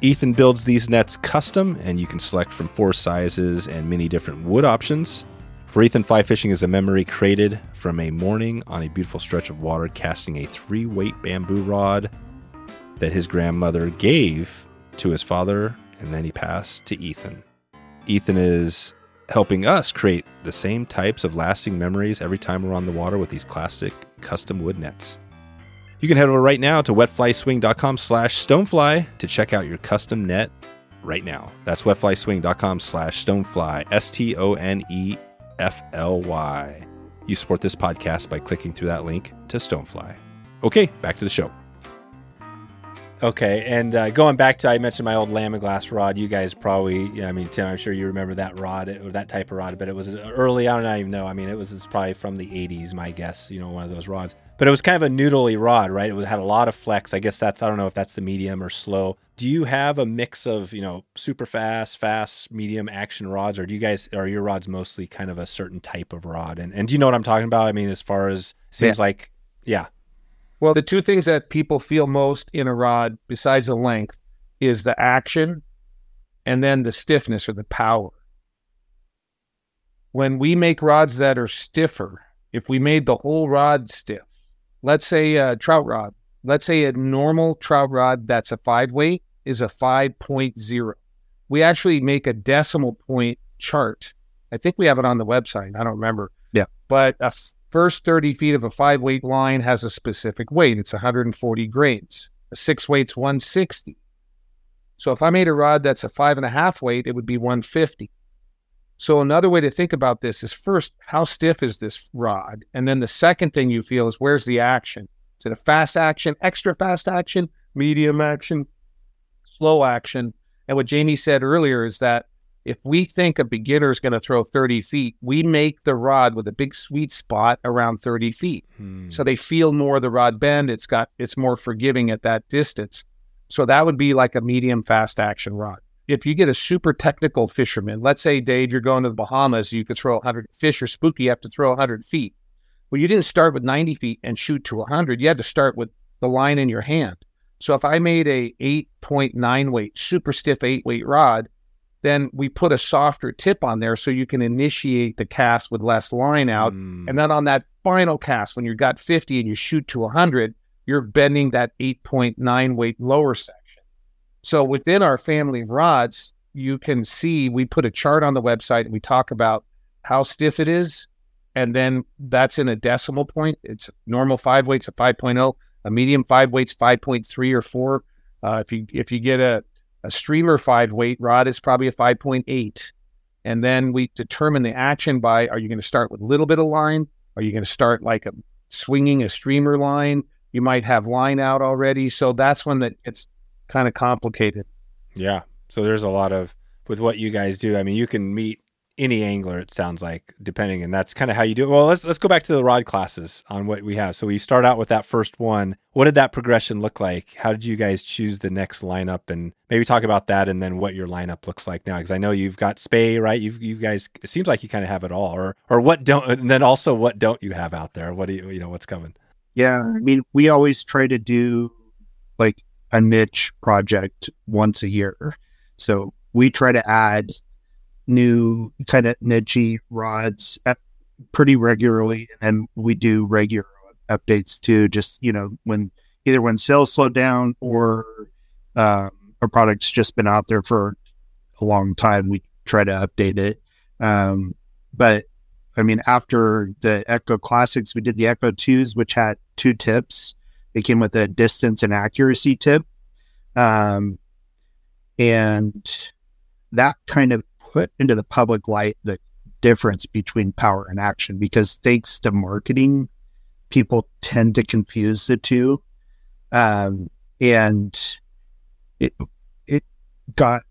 Ethan builds these nets custom, and you can select from four sizes and many different wood options. For Ethan, fly fishing is a memory created from a morning on a beautiful stretch of water casting a three weight bamboo rod that his grandmother gave to his father, and then he passed to Ethan. Ethan is helping us create the same types of lasting memories every time we're on the water with these classic custom wood nets. You can head over right now to wetflyswing.com slash stonefly to check out your custom net right now. That's wetflyswing.com slash stonefly, S-T-O-N-E-F-L-Y. You support this podcast by clicking through that link to Stonefly. Okay, back to the show. Okay, and uh, going back to I mentioned my old Lamiglas rod. You guys probably, yeah, I mean, Tim, I'm sure you remember that rod or that type of rod, but it was early. I don't even know. I mean, it was it's probably from the 80s, my guess. You know, one of those rods, but it was kind of a noodly rod, right? It had a lot of flex. I guess that's I don't know if that's the medium or slow. Do you have a mix of you know super fast, fast, medium action rods, or do you guys are your rods mostly kind of a certain type of rod? And and do you know what I'm talking about? I mean, as far as seems like, yeah, Well, the two things that people feel most in a rod, besides the length, is the action and then the stiffness or the power. When we make rods that are stiffer, if we made the whole rod stiff, let's say a trout rod, let's say a normal trout rod that's a five weight is a 5.0. We actually make a decimal point chart. I think we have it on the website. I don't remember. Yeah. But a first 30 feet of a five weight line has a specific weight. It's 140 grains. A six weight's 160. So if I made a rod that's a five and a half weight, it would be 150. So another way to think about this is first, how stiff is this rod? And then the second thing you feel is where's the action? Is it a fast action, extra fast action, medium action, slow action? And what Jamie said earlier is that if we think a beginner is going to throw 30 feet, we make the rod with a big sweet spot around 30 feet. Hmm. So they feel more of the rod bend. It's got it's more forgiving at that distance. So that would be like a medium fast action rod. If you get a super technical fisherman, let's say Dave, you're going to the Bahamas, you could throw 100 fish or spooky, you have to throw 100 feet. Well, you didn't start with 90 feet and shoot to 100. You had to start with the line in your hand. So if I made a 8.9 weight, super stiff eight weight rod, then we put a softer tip on there so you can initiate the cast with less line out. Hmm. And then on that final cast, when you've got 50 and you shoot to 100, you're bending that 8.9 weight lower section. So within our family of rods, you can see we put a chart on the website and we talk about how stiff it is. And then that's in a decimal point. It's normal five weights a 5.0, a medium five weights 5.3 or 4. Uh, if you if you get a, a streamer five weight rod, is probably a 5.8. And then we determine the action by are you going to start with a little bit of line? Are you going to start like a swinging a streamer line? You might have line out already. So that's when that gets kind of complicated. Yeah. So there's a lot of with what you guys do. I mean, you can meet any angler. It sounds like depending, and that's kind of how you do it. Well, let's let's go back to the rod classes on what we have. So we start out with that first one. What did that progression look like? How did you guys choose the next lineup, and maybe talk about that, and then what your lineup looks like now? Because I know you've got Spey, right? You've you guys. It seems like you kind of have it all, or or what don't, and then also what don't you have out there? What do you you know what's coming? Yeah, I mean, we always try to do like a niche project once a year. So we try to add new kind of niche rods at, pretty regularly, and we do regular updates too. Just you know, when either when sales slow down or um, a product's just been out there for a long time, we try to update it. Um, but I mean, after the Echo Classics, we did the Echo 2s, which had two tips. They came with a distance and accuracy tip. Um, and that kind of put into the public light the difference between power and action because thanks to marketing, people tend to confuse the two. Um, and it, it got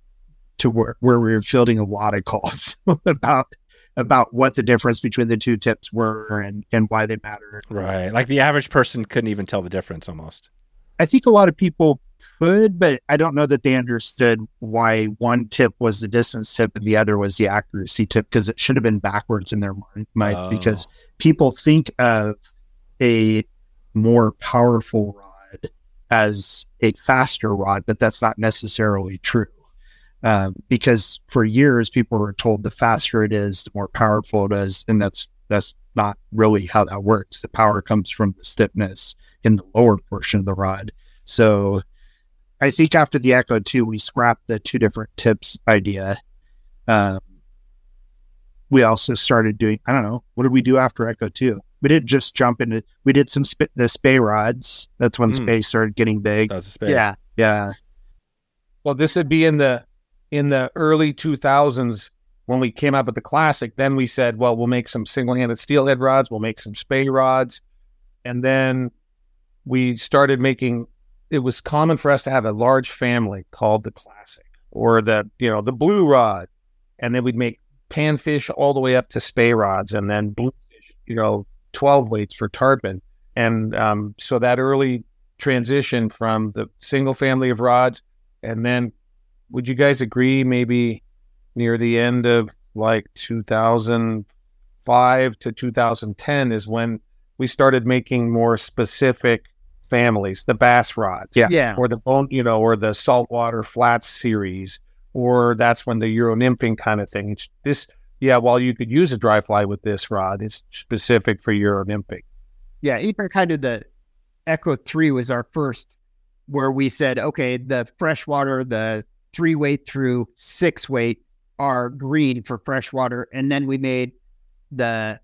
to where, where we were fielding a lot of calls about about what the difference between the two tips were and, and why they matter. Right. Like the average person couldn't even tell the difference almost. I think a lot of people could, but I don't know that they understood why one tip was the distance tip and the other was the accuracy tip because it should have been backwards in their mind oh. because people think of a more powerful rod as a faster rod, but that's not necessarily true. Um, because for years people were told the faster it is, the more powerful it is, and that's that's not really how that works. The power comes from the stiffness in the lower portion of the rod. So I think after the Echo 2, we scrapped the two different tips idea. Um, we also started doing, I don't know, what did we do after Echo 2? We didn't just jump into, we did some sp- the Spey rods. That's when mm. Spey started getting big. That's a Spey. Yeah. Yeah. Well, this would be in the in the early 2000s when we came up with the classic, then we said, well, we'll make some single-handed steelhead rods, we'll make some Spey rods, and then we started making. It was common for us to have a large family called the classic or the you know the blue rod, and then we'd make panfish all the way up to Spey rods, and then bluefish, you know, twelve weights for tarpon, and um, so that early transition from the single family of rods, and then would you guys agree maybe near the end of like 2005 to 2010 is when we started making more specific families, the bass rods, yeah, yeah. or the bone, you know, or the saltwater flats series, or that's when the Euro nymphing kind of thing. It's this, yeah. While you could use a dry fly with this rod, it's specific for Euro nymphing. Yeah, even kind of the Echo Three was our first, where we said, okay, the freshwater, the three weight through six weight are green for freshwater. And then we made the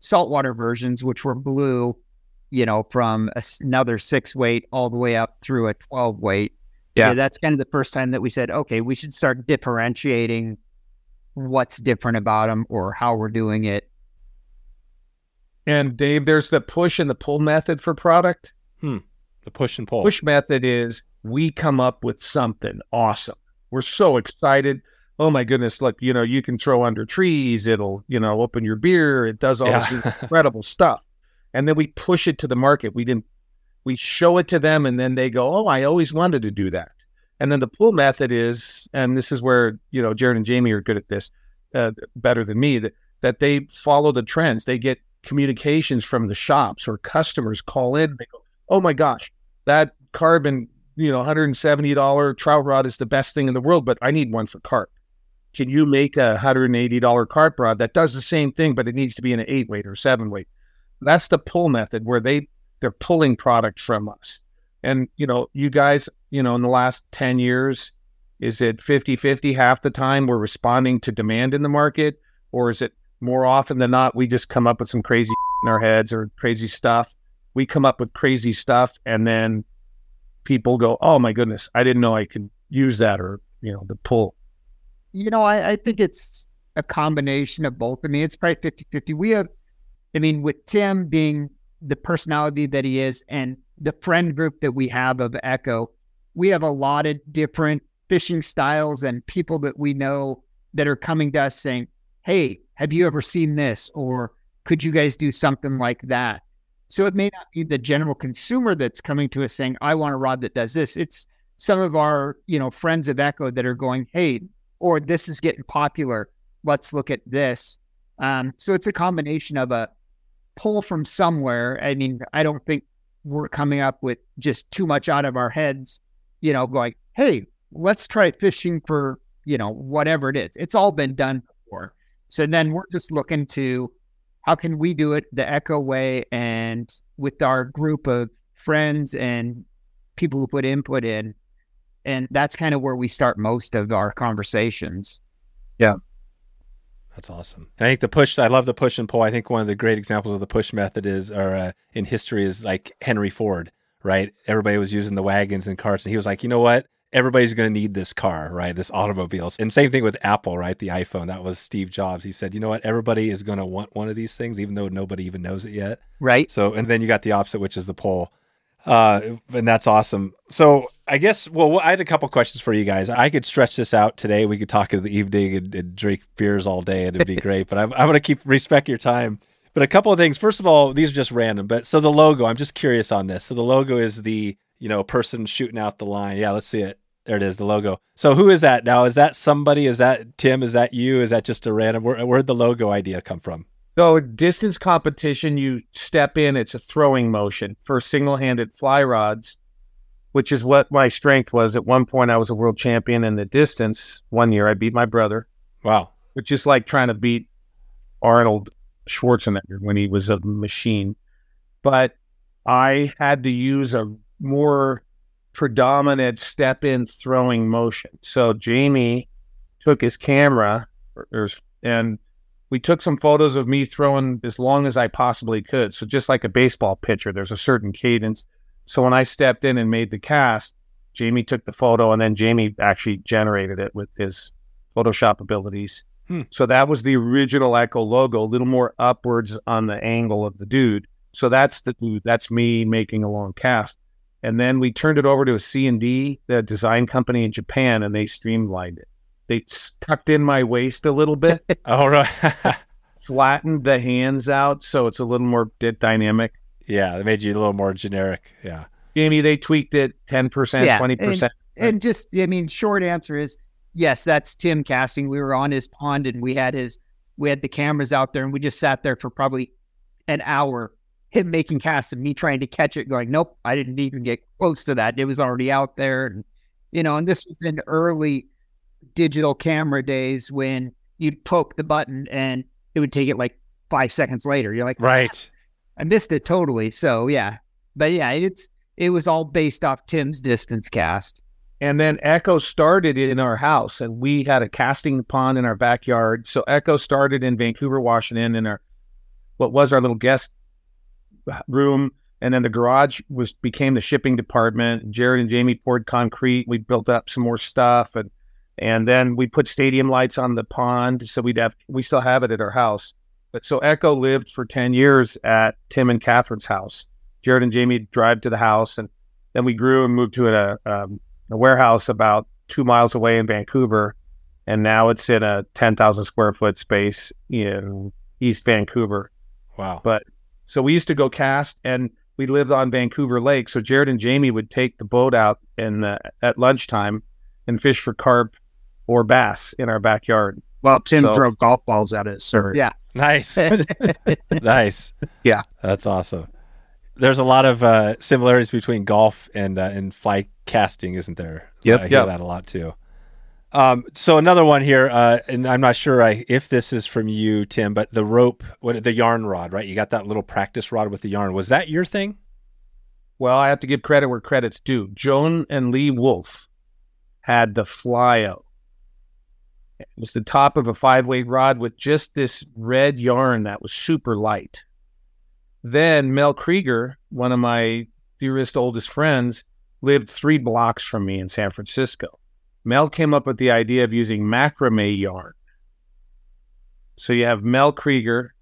saltwater versions, which were blue, you know, from a, another six weight all the way up through a 12 weight. Yeah. yeah. That's kind of the first time that we said, okay, we should start differentiating what's different about them or how we're doing it. And Dave, there's the push and the pull method for product. Hmm. The push and pull. Push method is we come up with something awesome. We're so excited. Oh my goodness, look, you know, you can throw under trees, it'll, you know, open your beer, it does all yeah. this incredible stuff. And then we push it to the market. We didn't we show it to them and then they go, "Oh, I always wanted to do that." And then the pull method is, and this is where you know Jarrod and Jamie are good at this, uh, better than me. That that they follow the trends. They get communications from the shops or customers call in. They go, "Oh my gosh, that carbon you know, $170 trout rod is the best thing in the world, but I need one for carp. Can you make a $180 carp rod that does the same thing, but it needs to be in an eight weight or seven weight? That's the pull method where they they're pulling product from us. And, you know, you guys, you know, in the last 10 years, is it 50 50 half the time we're responding to demand in the market? Or is it more often than not, we just come up with some crazy in our heads or crazy stuff? We come up with crazy stuff and then people go, "Oh my goodness, I didn't know I could use that," or you know, the pull. You know, I, I think it's a combination of both. I mean, it's probably 50 50. We have, I mean, with Tim being the personality that he is and the friend group that we have of Echo, we have a lot of different fishing styles and people that we know that are coming to us saying, Hey, have you ever seen this? Or could you guys do something like that? So it may not be the general consumer that's coming to us saying, I want a rod that does this. It's some of our, you know, friends of Echo that are going, hey, or this is getting popular. Let's look at this. Um, so it's a combination of a pull from somewhere. I mean, I don't think we're coming up with just too much out of our heads, you know, going, hey, let's try fishing for you know, whatever it is. It's all been done before. So then we're just looking to how can we do it the Echo way and with our group of friends and people who put input in. And that's kind of where we start most of our conversations. That's awesome. And I think the push, I love the push and pull. I think one of the great examples of the push method is, or uh, in history, is like Henry Ford, right? Everybody was using the wagons and carts, and he was like, you know what? Everybody's going to need this car, right? This automobile. And same thing with Apple, right? The iPhone. That was Steve Jobs. He said, you know what? Everybody is going to want one of these things, even though nobody even knows it yet. Right. So, and then you got the opposite, which is the pull. Uh, and that's awesome. So, I guess, well, I had a couple questions for you guys. I could stretch this out today. We could talk in the evening and, and drink beers all day, and it'd be great. But I'm, I'm going to keep respect your time. But a couple of things. First of all, these are just random. But so the logo, I'm just curious on this. So the logo is the you know person shooting out the line. Yeah, let's see it. There it is, the logo. So who is that now? Is that somebody? Is that Tim? Is that you? Is that just a random? Where, where'd the logo idea come from? So distance competition, you step in, it's a throwing motion for single-handed fly rods, which is what my strength was. At one point, I was a world champion in the distance. One year, I beat my brother, Wow. which is like trying to beat Arnold Schwarzenegger when he was a machine. But I had to use a more predominant step in throwing motion. So Jamie took his camera and we took some photos of me throwing as long as I possibly could. So just like a baseball pitcher, there's a certain cadence. So when I stepped in and made the cast, Jamie took the photo and then Jamie actually generated it with his Photoshop abilities. Hmm. So that was the original Echo logo, a little more upwards on the angle of the dude. So that's the dude. That's me making a long cast. And then we turned it over to a C&D, the design company in Japan, and they streamlined it. They s- tucked in my waist a little bit, All right. flattened the hands out so it's a little more di- dynamic. yeah, it made you a little more generic. Yeah. Jamie, they tweaked it 10%, Yeah, 20%. And just, I mean, short answer is yes, that's Tim casting. We were on his pond and we had his, we had the cameras out there and we just sat there for probably an hour, him making casts and me trying to catch it, going, nope, I didn't even get close to that. It was already out there. And, you know, and this was in early digital camera days when you'd poke the button and it would take it like five seconds later. You're like, Right. Ah, I missed it totally. So yeah, but yeah, it's, it was all based off Tim's distance cast. And then Echo started in our house, and we had a casting pond in our backyard. So Echo started in Vancouver, Washington, in our what was our little guest room, and then the garage was became the shipping department. Jarrod and Jamie poured concrete. We built up some more stuff, and and then we put stadium lights on the pond, so we'd have we still have it at our house. But so Echo lived for ten years at Tim and Katherine's house. Jarrod and Jamie drive to the house, and then we grew and moved to a um, a warehouse about two miles away in Vancouver, and now it's in a ten thousand square foot space in East Vancouver. Wow. But so we used to go cast, and we lived on Vancouver Lake. So Jarrod and Jamie would take the boat out in the, at lunchtime and fish for carp or bass in our backyard. Well, Tim So- drove golf balls out at Surrey. Yeah. Nice. nice. Yeah. That's awesome. There's a lot of uh, similarities between golf and uh, and fly casting, isn't there? Yep. I hear Yep. that a lot too. Um, so another one here, uh, and I'm not sure I, if this is from you, Tim, but the rope, what the yarn rod, right? You got that little practice rod with the yarn. Was that your thing? Well, I have to give credit where credit's due. Joan and Lee Wulff had the Fly-O. It was the top of a five weight rod with just this red yarn that was super light. Then Mel Krieger, one of my dearest oldest friends, lived three blocks from me in San Francisco. Mel came up with the idea of using macrame yarn. So you have Mel Krieger,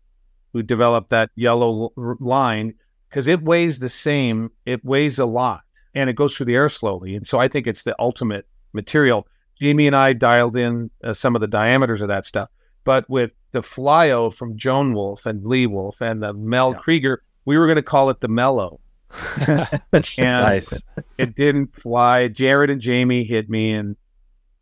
who developed that yellow line, because it weighs the same. It weighs a lot and it goes through the air slowly. And so I think it's the ultimate material. Jamie and I dialed in uh, some of the diameters of that stuff. But with the Fly-O from Joan Wulff and Lee Wulff and the Mel Yeah. Krieger, we were going to call it the Mellow. And nice. it didn't fly. Jarrod and Jamie hit me and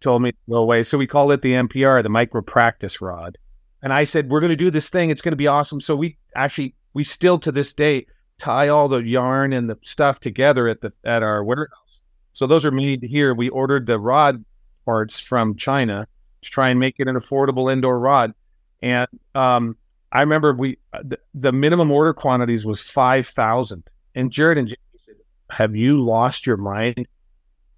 told me to go away. So we called it the MPR, the micro practice rod. And I said, we're going to do this thing. It's going to be awesome. So we actually, we still to this day tie all the yarn and the stuff together at the at our warehouse. So those are made here. We ordered the rod parts from China to try and make it an affordable indoor rod. And um, I remember we the, the minimum order quantities was five thousand, and Jarrod and Jamie said, "Have you lost your mind?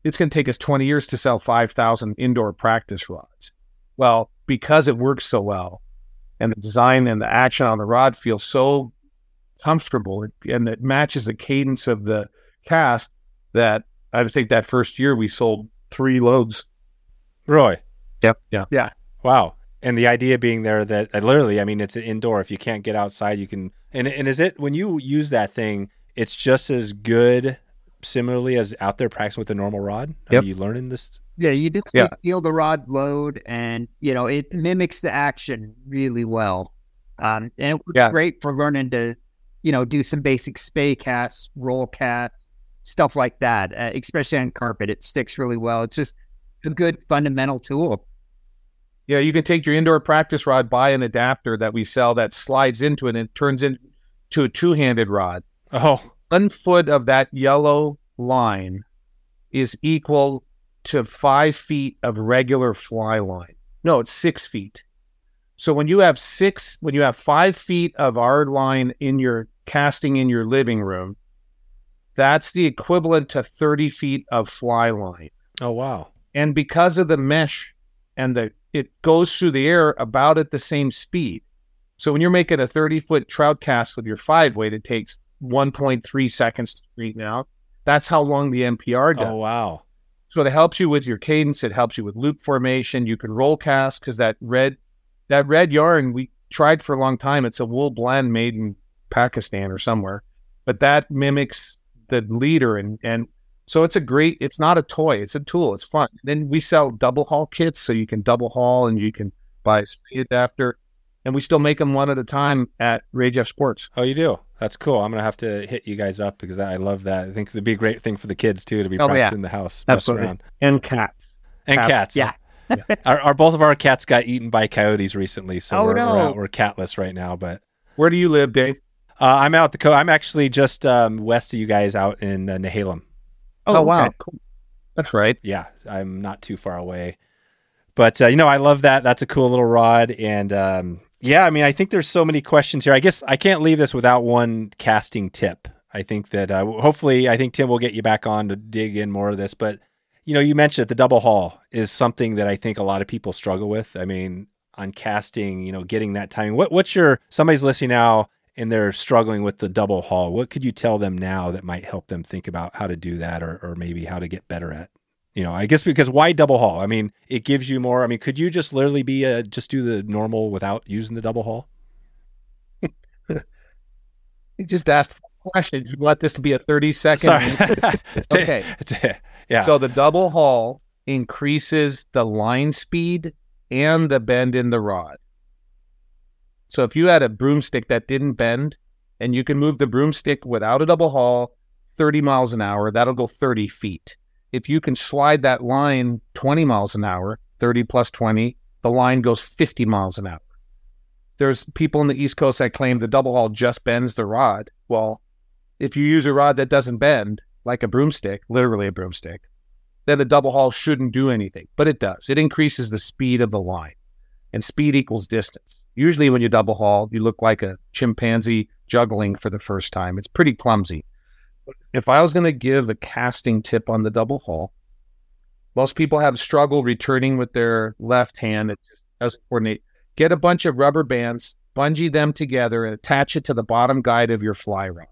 It's going to take us twenty years to sell five thousand indoor practice rods." Well, because it works so well, and the design and the action on the rod feels so comfortable, and it matches the cadence of the cast, that I think that first year we sold three loads. Roy. Yep. Yeah. Yeah. Wow. And the idea being there that uh, literally, I mean, it's an indoor. If you can't get outside, you can. And and is it when you use that thing, it's just as good, similarly as out there practicing with a normal rod. Yep. Are you learning this? Yeah, you do Yeah. feel the rod load, and you know it mimics the action really well. Um, and it works Yeah. great for learning to, you know, do some basic Spey casts, roll cast, stuff like that. Uh, especially on carpet, it sticks really well. It's just a good fundamental tool. Yeah, you can take your indoor practice rod, buy an adapter that we sell that slides into it and it turns into a two-handed rod. Oh, One foot of that yellow line is equal to five feet of regular fly line. No, it's six feet. So when you have six, when you have five feet of our line in your casting in your living room, that's the equivalent to 30 feet of fly line. oh wow. And because of the mesh and the it goes through the air about at the same speed. So when you're making a 30 foot trout cast with your five weight, it takes 1.3 seconds to straighten out. That's how long the MPR does. Oh wow. So it helps you with your cadence. It helps you with loop formation. You can roll cast because that red, that red yarn we tried for a long time. It's a wool blend made in Pakistan or somewhere, but that mimics the leader and and so it's a great. It's not a toy. It's a tool. It's fun. Then we sell double haul kits, so you can double haul and you can buy a speed adapter, and we still make them one at a time at Rajeff Sports. Oh, you do. That's cool. I'm gonna have to hit you guys up because I love that. I think it'd be a great thing for the kids too to be Oh, yeah. practicing in the house, Absolutely. around. And cats. and Cats. cats. Yeah. our, our both of our cats got eaten by coyotes recently, so Oh, we're, no. we're, out, we're catless right now. But Where do you live, Dave? uh, I'm out the co. I'm actually just um, west of you guys, out in uh, Nehalem. Oh, wow, okay. cool. That's right. Yeah, I'm not too far away. But uh, you know, I love that. That's a cool little rod, and um, yeah, I mean, I think there's so many questions here. I guess I can't leave this without one casting tip. I think that uh, hopefully, I think Tim will get you back on to dig in more of this. But you know, you mentioned the double haul is something that I think a lot of people struggle with. I mean, on casting, you know, getting that timing. What what's your somebody's listening now and they're struggling with the double haul? What could you tell them now that might help them think about how to do that, or or maybe how to get better at? You know, I guess because why double haul? I mean, it gives you more. I mean, could you just literally be a just do the normal without using the double haul? You just asked questions. You want this to be a 30 second Sorry. Okay. yeah. So the double haul increases the line speed and the bend in the rod. So if you had a broomstick that didn't bend and you can move the broomstick without a double haul 30 miles an hour, that'll go 30 feet. If you can slide that line 20 miles an hour, 30 plus 20, the line goes 50 miles an hour. There's people in the East Coast that claim the double haul just bends the rod. Well, if you use a rod that doesn't bend, like a broomstick, literally a broomstick, then a double haul shouldn't do anything. But it does. It increases the speed of the line, and speed equals distance. Usually, when you double haul, you look like a chimpanzee juggling for the first time. It's pretty clumsy. If I was going to give a casting tip on the double haul, most people have struggle returning with their left hand. It just doesn't coordinate. Get a bunch of rubber bands, bungee them together, and attach it to the bottom guide of your fly rod.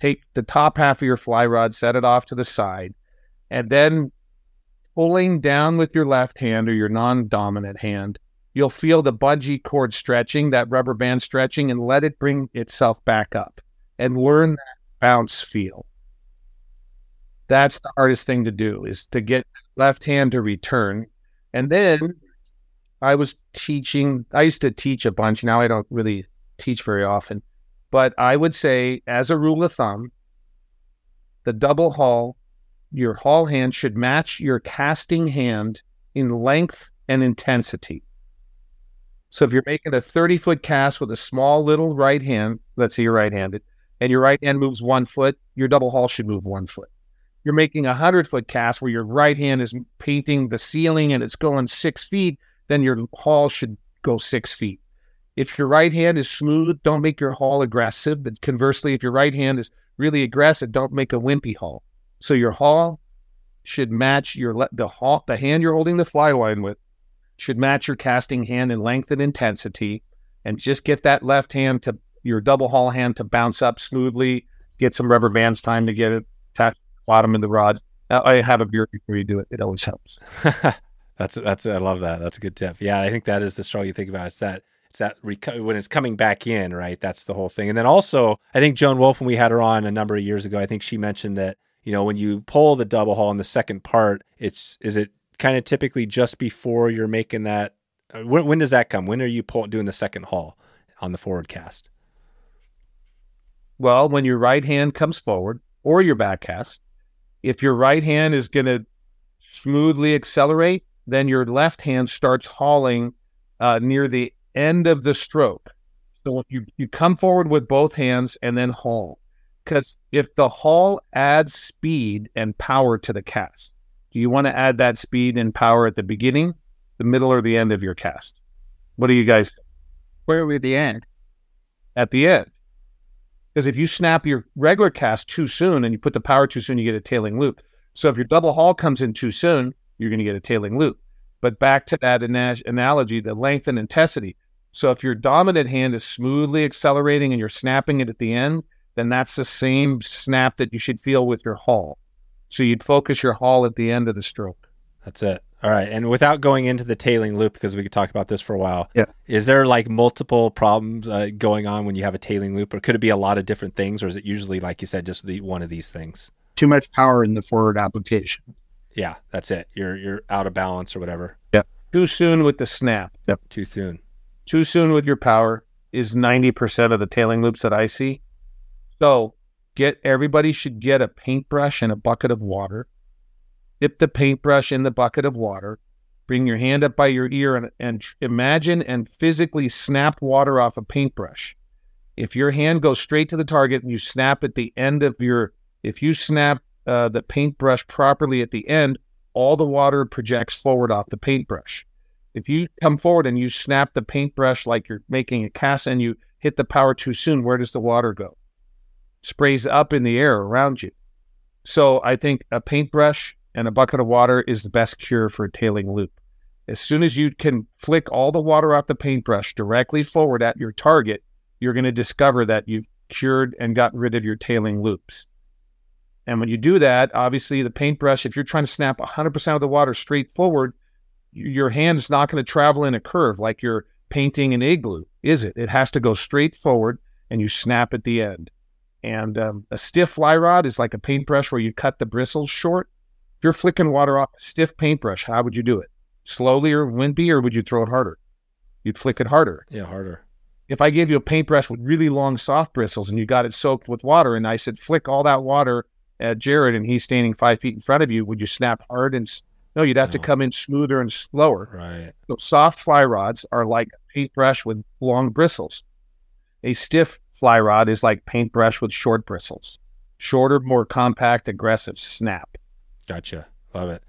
Take the top half of your fly rod, set it off to the side, and then pulling down with your left hand or your non dominant hand, you'll feel the bungee cord stretching, that rubber band stretching, and let it bring itself back up and learn that bounce feel. That's the hardest thing to do is to get left hand to return. And then I was teaching, I used to teach a bunch. Now I don't really teach very often. But I would say, as a rule of thumb, the double haul, your haul hand should match your casting hand in length and intensity. So if you're making a 30 foot cast with a small little right hand, let's say you're right handed, and your right hand moves one foot, your double haul should move one foot. you're making a hundred foot cast where your right hand is painting the ceiling and it's going six feet, then your haul should go six feet. If your right hand is smooth, don't make your haul aggressive. But conversely, if your right hand is really aggressive, don't make a wimpy haul. So your haul should match your the haul, the hand you're holding the fly line with should match your casting hand in length and intensity, and just get that left hand to your double haul hand to bounce up smoothly. Get some rubber bands time to get it attached bottom in the rod. I have a beer before you do it. It always helps. that's that's I love that. That's a good tip. Yeah, I think that is the struggle you think about. It's that it's that reco- when it's coming back in, right? That's the whole thing. And then also, I think Joan Wulff, when we had her on a number of years ago, I think she mentioned that you know when you pull the double haul in the second part, it's is it kind of typically just before you're making that. uh, When, when does that come? When are you pull, doing the second haul on the forward cast? Well, when your right hand comes forward or your back cast, if your right hand is going to smoothly accelerate, then your left hand starts hauling uh, near the end of the stroke. So you you come forward with both hands and then haul, because if the haul adds speed and power to the cast, do you want to add that speed and power at the beginning, the middle, or the end of your cast? What do you guys Where are we at the end? at the end? Because if you snap your regular cast too soon and you put the power too soon, you get a tailing loop. So if your double haul comes in too soon, you're going to get a tailing loop. But back to that ana- analogy, the length and intensity. So if your dominant hand is smoothly accelerating and you're snapping it at the end, then that's the same snap that you should feel with your haul. So you'd focus your haul at the end of the stroke. That's it. All right. And without going into the tailing loop, because we could talk about this for a while. Yeah. Is there like multiple problems uh, going on when you have a tailing loop, or could it be a lot of different things, or is it usually, like you said, just the, one of these things? Too much power in the forward application. Yeah, that's it. You're you're out of balance or whatever. Too soon with the snap. Yep. Too soon. too soon with your power is 90% of the tailing loops that I see. So get everybody should get a paintbrush and a bucket of water. Dip the paintbrush in the bucket of water. Bring your hand up by your ear and, and imagine and physically snap water off a paintbrush. If your hand goes straight to the target and you snap at the end of your, if you snap uh, the paintbrush properly at the end, all the water projects forward off the paintbrush. If you come forward and you snap the paintbrush like you're making a cast and you hit the power too soon, where does the water go? Sprays up in the air around you. So I think a paintbrush and a bucket of water is the best cure for a tailing loop. As soon as you can flick all the water off the paintbrush directly forward at your target, you're going to discover that you've cured and gotten rid of your tailing loops. And when you do that, obviously the paintbrush, if you're trying to snap 100% of the water straight forward, your hand is not going to travel in a curve like you're painting an igloo, is it? It has to go straight forward and you snap at the end. And um, a stiff fly rod is like a paintbrush where you cut the bristles short. If you're flicking water off a stiff paintbrush, how would you do it? Slowly or wimpy, or would you throw it harder? You'd flick it harder Yeah, harder. if I gave you a paintbrush with really long soft bristles and you got it soaked with water and I said flick all that water at Jarrod and he's standing five feet in front of you, would you snap hard and s- no? You'd have to come in smoother and slower. Right. So soft fly rods are like a paintbrush with long bristles. A stiff fly rod is like paintbrush with short bristles. Shorter, more compact, aggressive snap. Gotcha. Love it.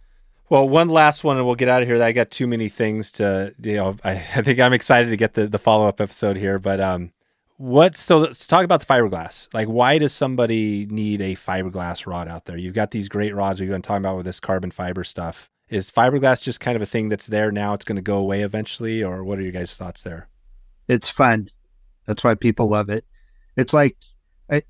Well, one last one, and we'll get out of here. I got too many things to, you know, I, I think I'm excited to get the, the follow up episode here. But um, what? So let's talk about the fiberglass. Like, why does somebody need a fiberglass rod out there? You've got these great rods we've been talking about with this carbon fiber stuff. Is fiberglass just kind of a thing that's there now? It's going to go away eventually, or what are your guys' thoughts there? It's fun. That's why people love it. It's like I,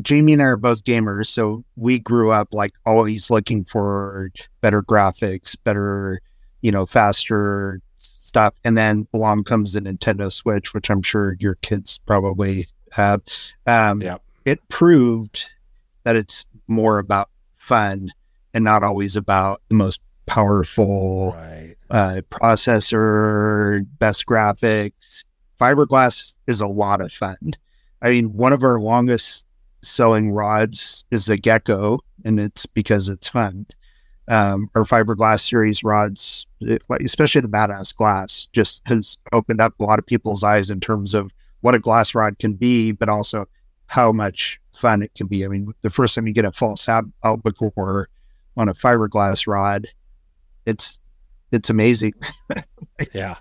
Jamie and I are both gamers, so we grew up like always looking for better graphics, better, you know, faster stuff. And then along comes the Nintendo Switch, which I'm sure your kids probably have. Um, Yep. It proved that it's more about fun and not always about the most powerful Right. uh, processor, best graphics. Fiberglass is a lot of fun. I mean, one of our longest selling rods is the Gecko, and it's because it's fun. Um, our fiberglass series rods, especially the Badass Glass, just has opened up a lot of people's eyes in terms of what a glass rod can be, but also how much fun it can be. I mean, the first time you get a false al- albacore on a fiberglass rod, it's it's amazing. Yeah.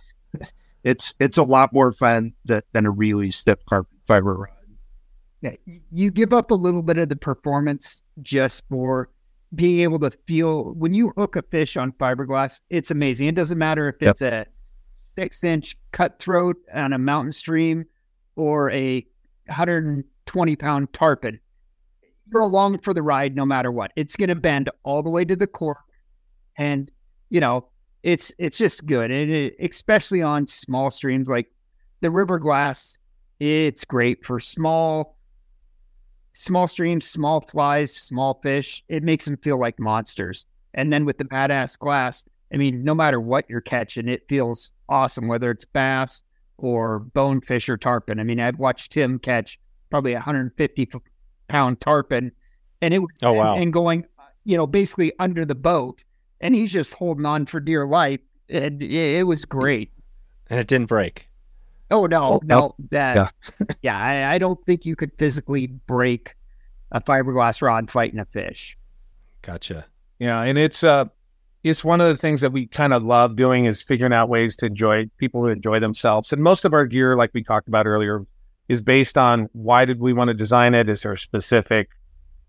It's it's a lot more fun than, than a really stiff carbon fiber rod. Yeah, you give up a little bit of the performance just for being able to feel when you hook a fish on fiberglass, it's amazing. It doesn't matter if Yep. it's a six inch cutthroat on a mountain stream or a 120 pound tarpon. You're along for the ride no matter what. It's going to bend all the way to the core. And, you know, it's it's just good. And it, especially on small streams like the river glass, it's great for small small streams, small flies, small fish. It makes them feel like monsters. And then with the badass glass, I mean, no matter what you're catching, it feels awesome, whether it's bass or bonefish or tarpon. I mean, I've watched Tim catch probably 150 pound tarpon and it was Oh, wow. and, and going, you know, basically under the boat. And he's just holding on for dear life. And it, it was great. And it didn't break. Oh no, Oh, no, that yeah. yeah, I, I don't think you could physically break a fiberglass rod fighting a fish. Gotcha. Yeah, and it's uh it's one of the things that we kind of love doing is figuring out ways to enjoy people who enjoy themselves. And most of our gear, like we talked about earlier, is based on why did we want to design it? Is there a specific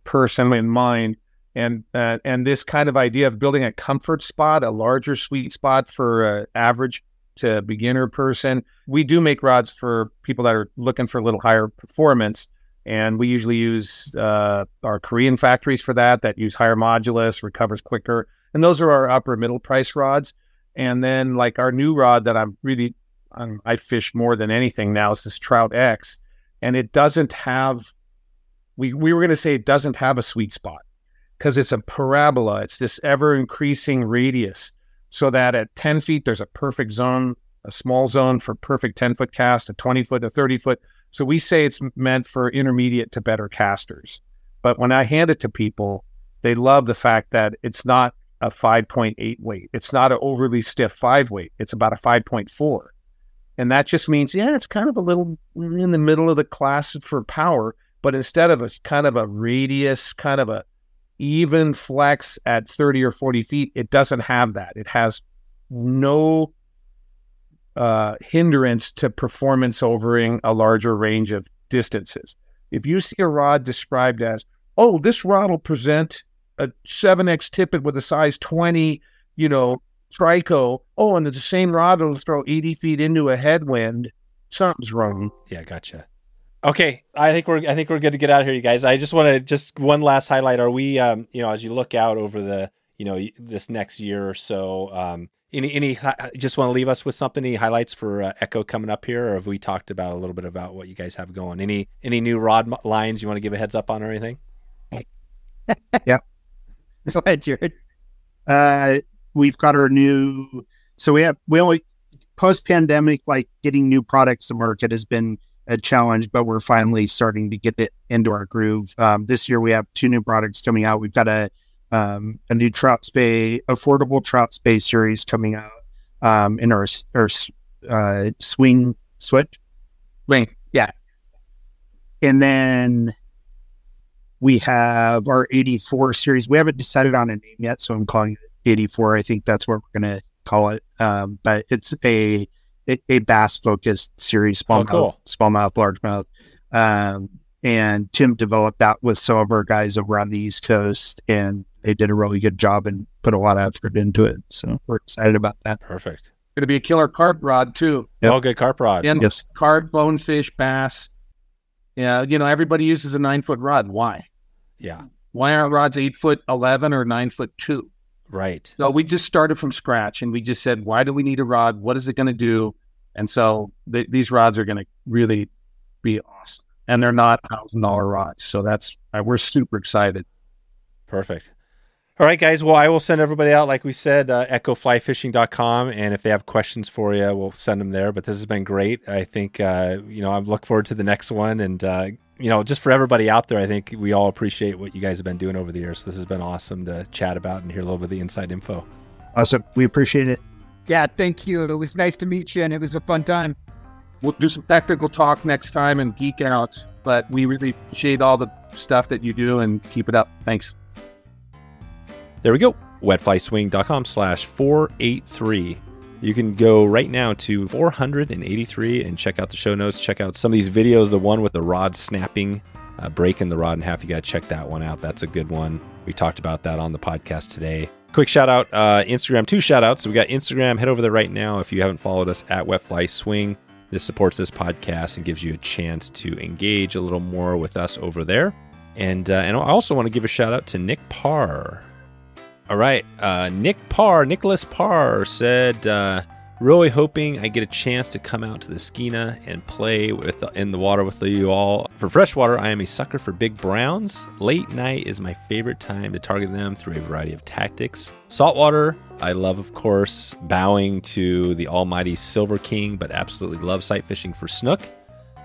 person in mind? And uh, and this kind of idea of building a comfort spot, a larger sweet spot for uh, average to beginner person. We do make rods for people that are looking for a little higher performance, and we usually use uh, our Korean factories for that. That use higher modulus, recovers quicker, and those are our upper middle price rods. And then like our new rod that I'm really um, I fish more than anything now is this Trout X, and it doesn't have. We we were going to say it doesn't have a sweet spot because it's a parabola. It's this ever increasing radius, so that at 10 feet there's a perfect zone, a small zone for perfect 10 foot cast, a 20 foot, a 30 foot. So we say it's meant for intermediate to better casters. But when I hand it to people, they love the fact that it's not a 5.8 weight. It's not an overly stiff five weight. It's about a 5.4. And that just means, yeah, it's kind of a little in the middle of the class for power, but instead of a kind of a radius, kind of a even flex at 30 or 40 feet, it doesn't have that. It has no uh, hindrance to performance overing a larger range of distances. If you see a rod described as, oh, this rod will present a 7x tippet with a size 20, you know, trico. Oh, and the same rod will throw 80 feet into a headwind. Something's wrong. Yeah, gotcha. Okay, I think we're I think we're good to get out of here, you guys. I just want to just one last highlight. Are we, um, you know, as you look out over the, you know, this next year or so, um, any any just want to leave us with something? Any highlights for uh, Echo coming up here, or have we talked about a little bit about what you guys have going? Any any new rod mo- lines you want to give a heads up on or anything? Yeah, go ahead, Jarrod. Uh, we've got our new. So we have we only post pandemic like getting new products to market has been a challenge, but we're finally starting to get it into our groove. Um, this year we have two new products coming out. We've got a um, a new trout Spey, affordable trout Spey series coming out um, in our our uh, swing switch, Wait, and then we have our 84 series. We haven't decided on a name yet, so I'm calling it 84. I think that's what we're going to call it. Um, but it's a a, a bass focused series, smallmouth, Oh, cool. smallmouth, largemouth. Um, and Tim developed that with some of our guys over on the East Coast, and they did a really good job and put a lot of effort into it. So we're excited about that. Perfect. going to be a killer carp rod too. Yep. Oh, good carp rod. And Yes. carp, bonefish, bass. Yeah, you know, everybody uses a nine foot rod. Why? Yeah, Why aren't rods eight foot 11 or nine foot two? right. So we just started from scratch and we just said, why do we need a rod? What is it going to do? And so th- these rods are going to really be awesome. And they're not thousand dollar rods. So that's, uh, we're super excited. Perfect. All right, guys. Well, I will send everybody out, like we said, uh, echoflyfishing.com. And if they have questions for you, we'll send them there. But this has been great. I think, uh, you know, I look forward to the next one. And, uh, you know, just for everybody out there, I think we all appreciate what you guys have been doing over the years. So this has been awesome to chat about and hear a little bit of the inside info. Awesome. We appreciate it. Yeah, thank you. It was nice to meet you, and it was a fun time. We'll do some technical talk next time and geek out. but we really appreciate all the stuff that you do and keep it up. Thanks. There we go. Wetflyswing.com slash 483. You can go right now to 483 and check out the show notes. Check out some of these videos. The one with the rod snapping, uh, breaking the rod in half. You got to check that one out. That's a good one. We talked about that on the podcast today. Quick shout out uh, Instagram, two shout outs. So we got Instagram. Head over there right now if you haven't followed us at Wet Fly Swing. This supports this podcast and gives you a chance to engage a little more with us over there. And, uh, and I also want to give a shout out to Nick Parr. All right. Uh, Nick Parr, Nicholas Parr said, uh, Really hoping I get a chance to come out to the Skeena and play with in the water with you all. For freshwater, I am a sucker for big browns. Late night is my favorite time to target them through a variety of tactics. Saltwater, I love, of course, bowing to the almighty Silver King, but absolutely love sight fishing for snook.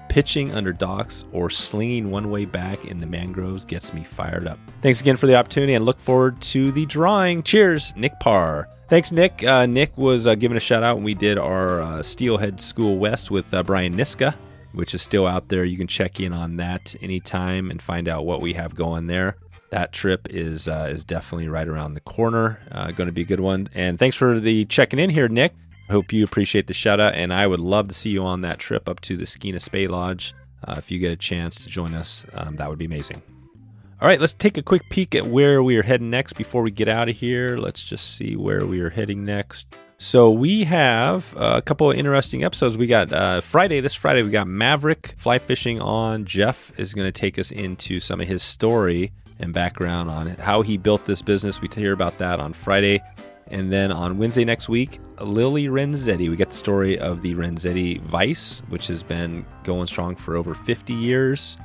Pitching under docks or slinging one way back in the mangroves gets me fired up. Thanks again for the opportunity and look forward to the drawing. Cheers, Nick Parr. Thanks, Nick. Uh, Nick was uh, giving a shout out when we did our uh, Steelhead School West with uh, Brian Niska, which is still out there. You can check in on that anytime and find out what we have going there. That trip is uh, is definitely right around the corner. Uh, going to be a good one. And thanks for the checking in here, Nick. I hope you appreciate the shout out, and I would love to see you on that trip up to the Skeena Spey Lodge. if you get a chance to join us, um, that would be amazing. All right, let's take a quick peek at where we are heading next before we get out of here. Let's just see where we are heading next. So we have a couple of interesting episodes. We got uh, Friday, this Friday, we got Maverick fly fishing on. Jeff is going to take us into some of his story and background on it, how he built this business. We hear about that on Friday. And then on Wednesday next week, Lily Renzetti. We get the story of the Renzetti Vise, which has been going strong for over 50 years.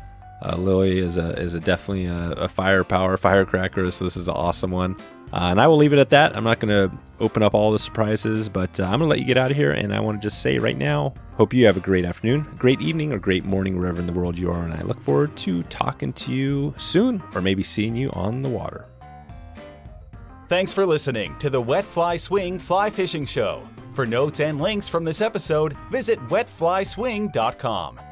Uh, Lily is a is a definitely a, a, firepower firecracker. So this is an awesome one. Uh, and I will leave it at that. I'm not going to open up all the surprises, but uh, I'm going to let you get out of here. And I want to just say right now, hope you have a great afternoon, great evening, or great morning wherever in the world you are. And I look forward to talking to you soon, or maybe seeing you on the water. Thanks for listening to the Wet Fly Swing Fly Fishing Show. For notes and links from this episode, visit wetflyswing.com.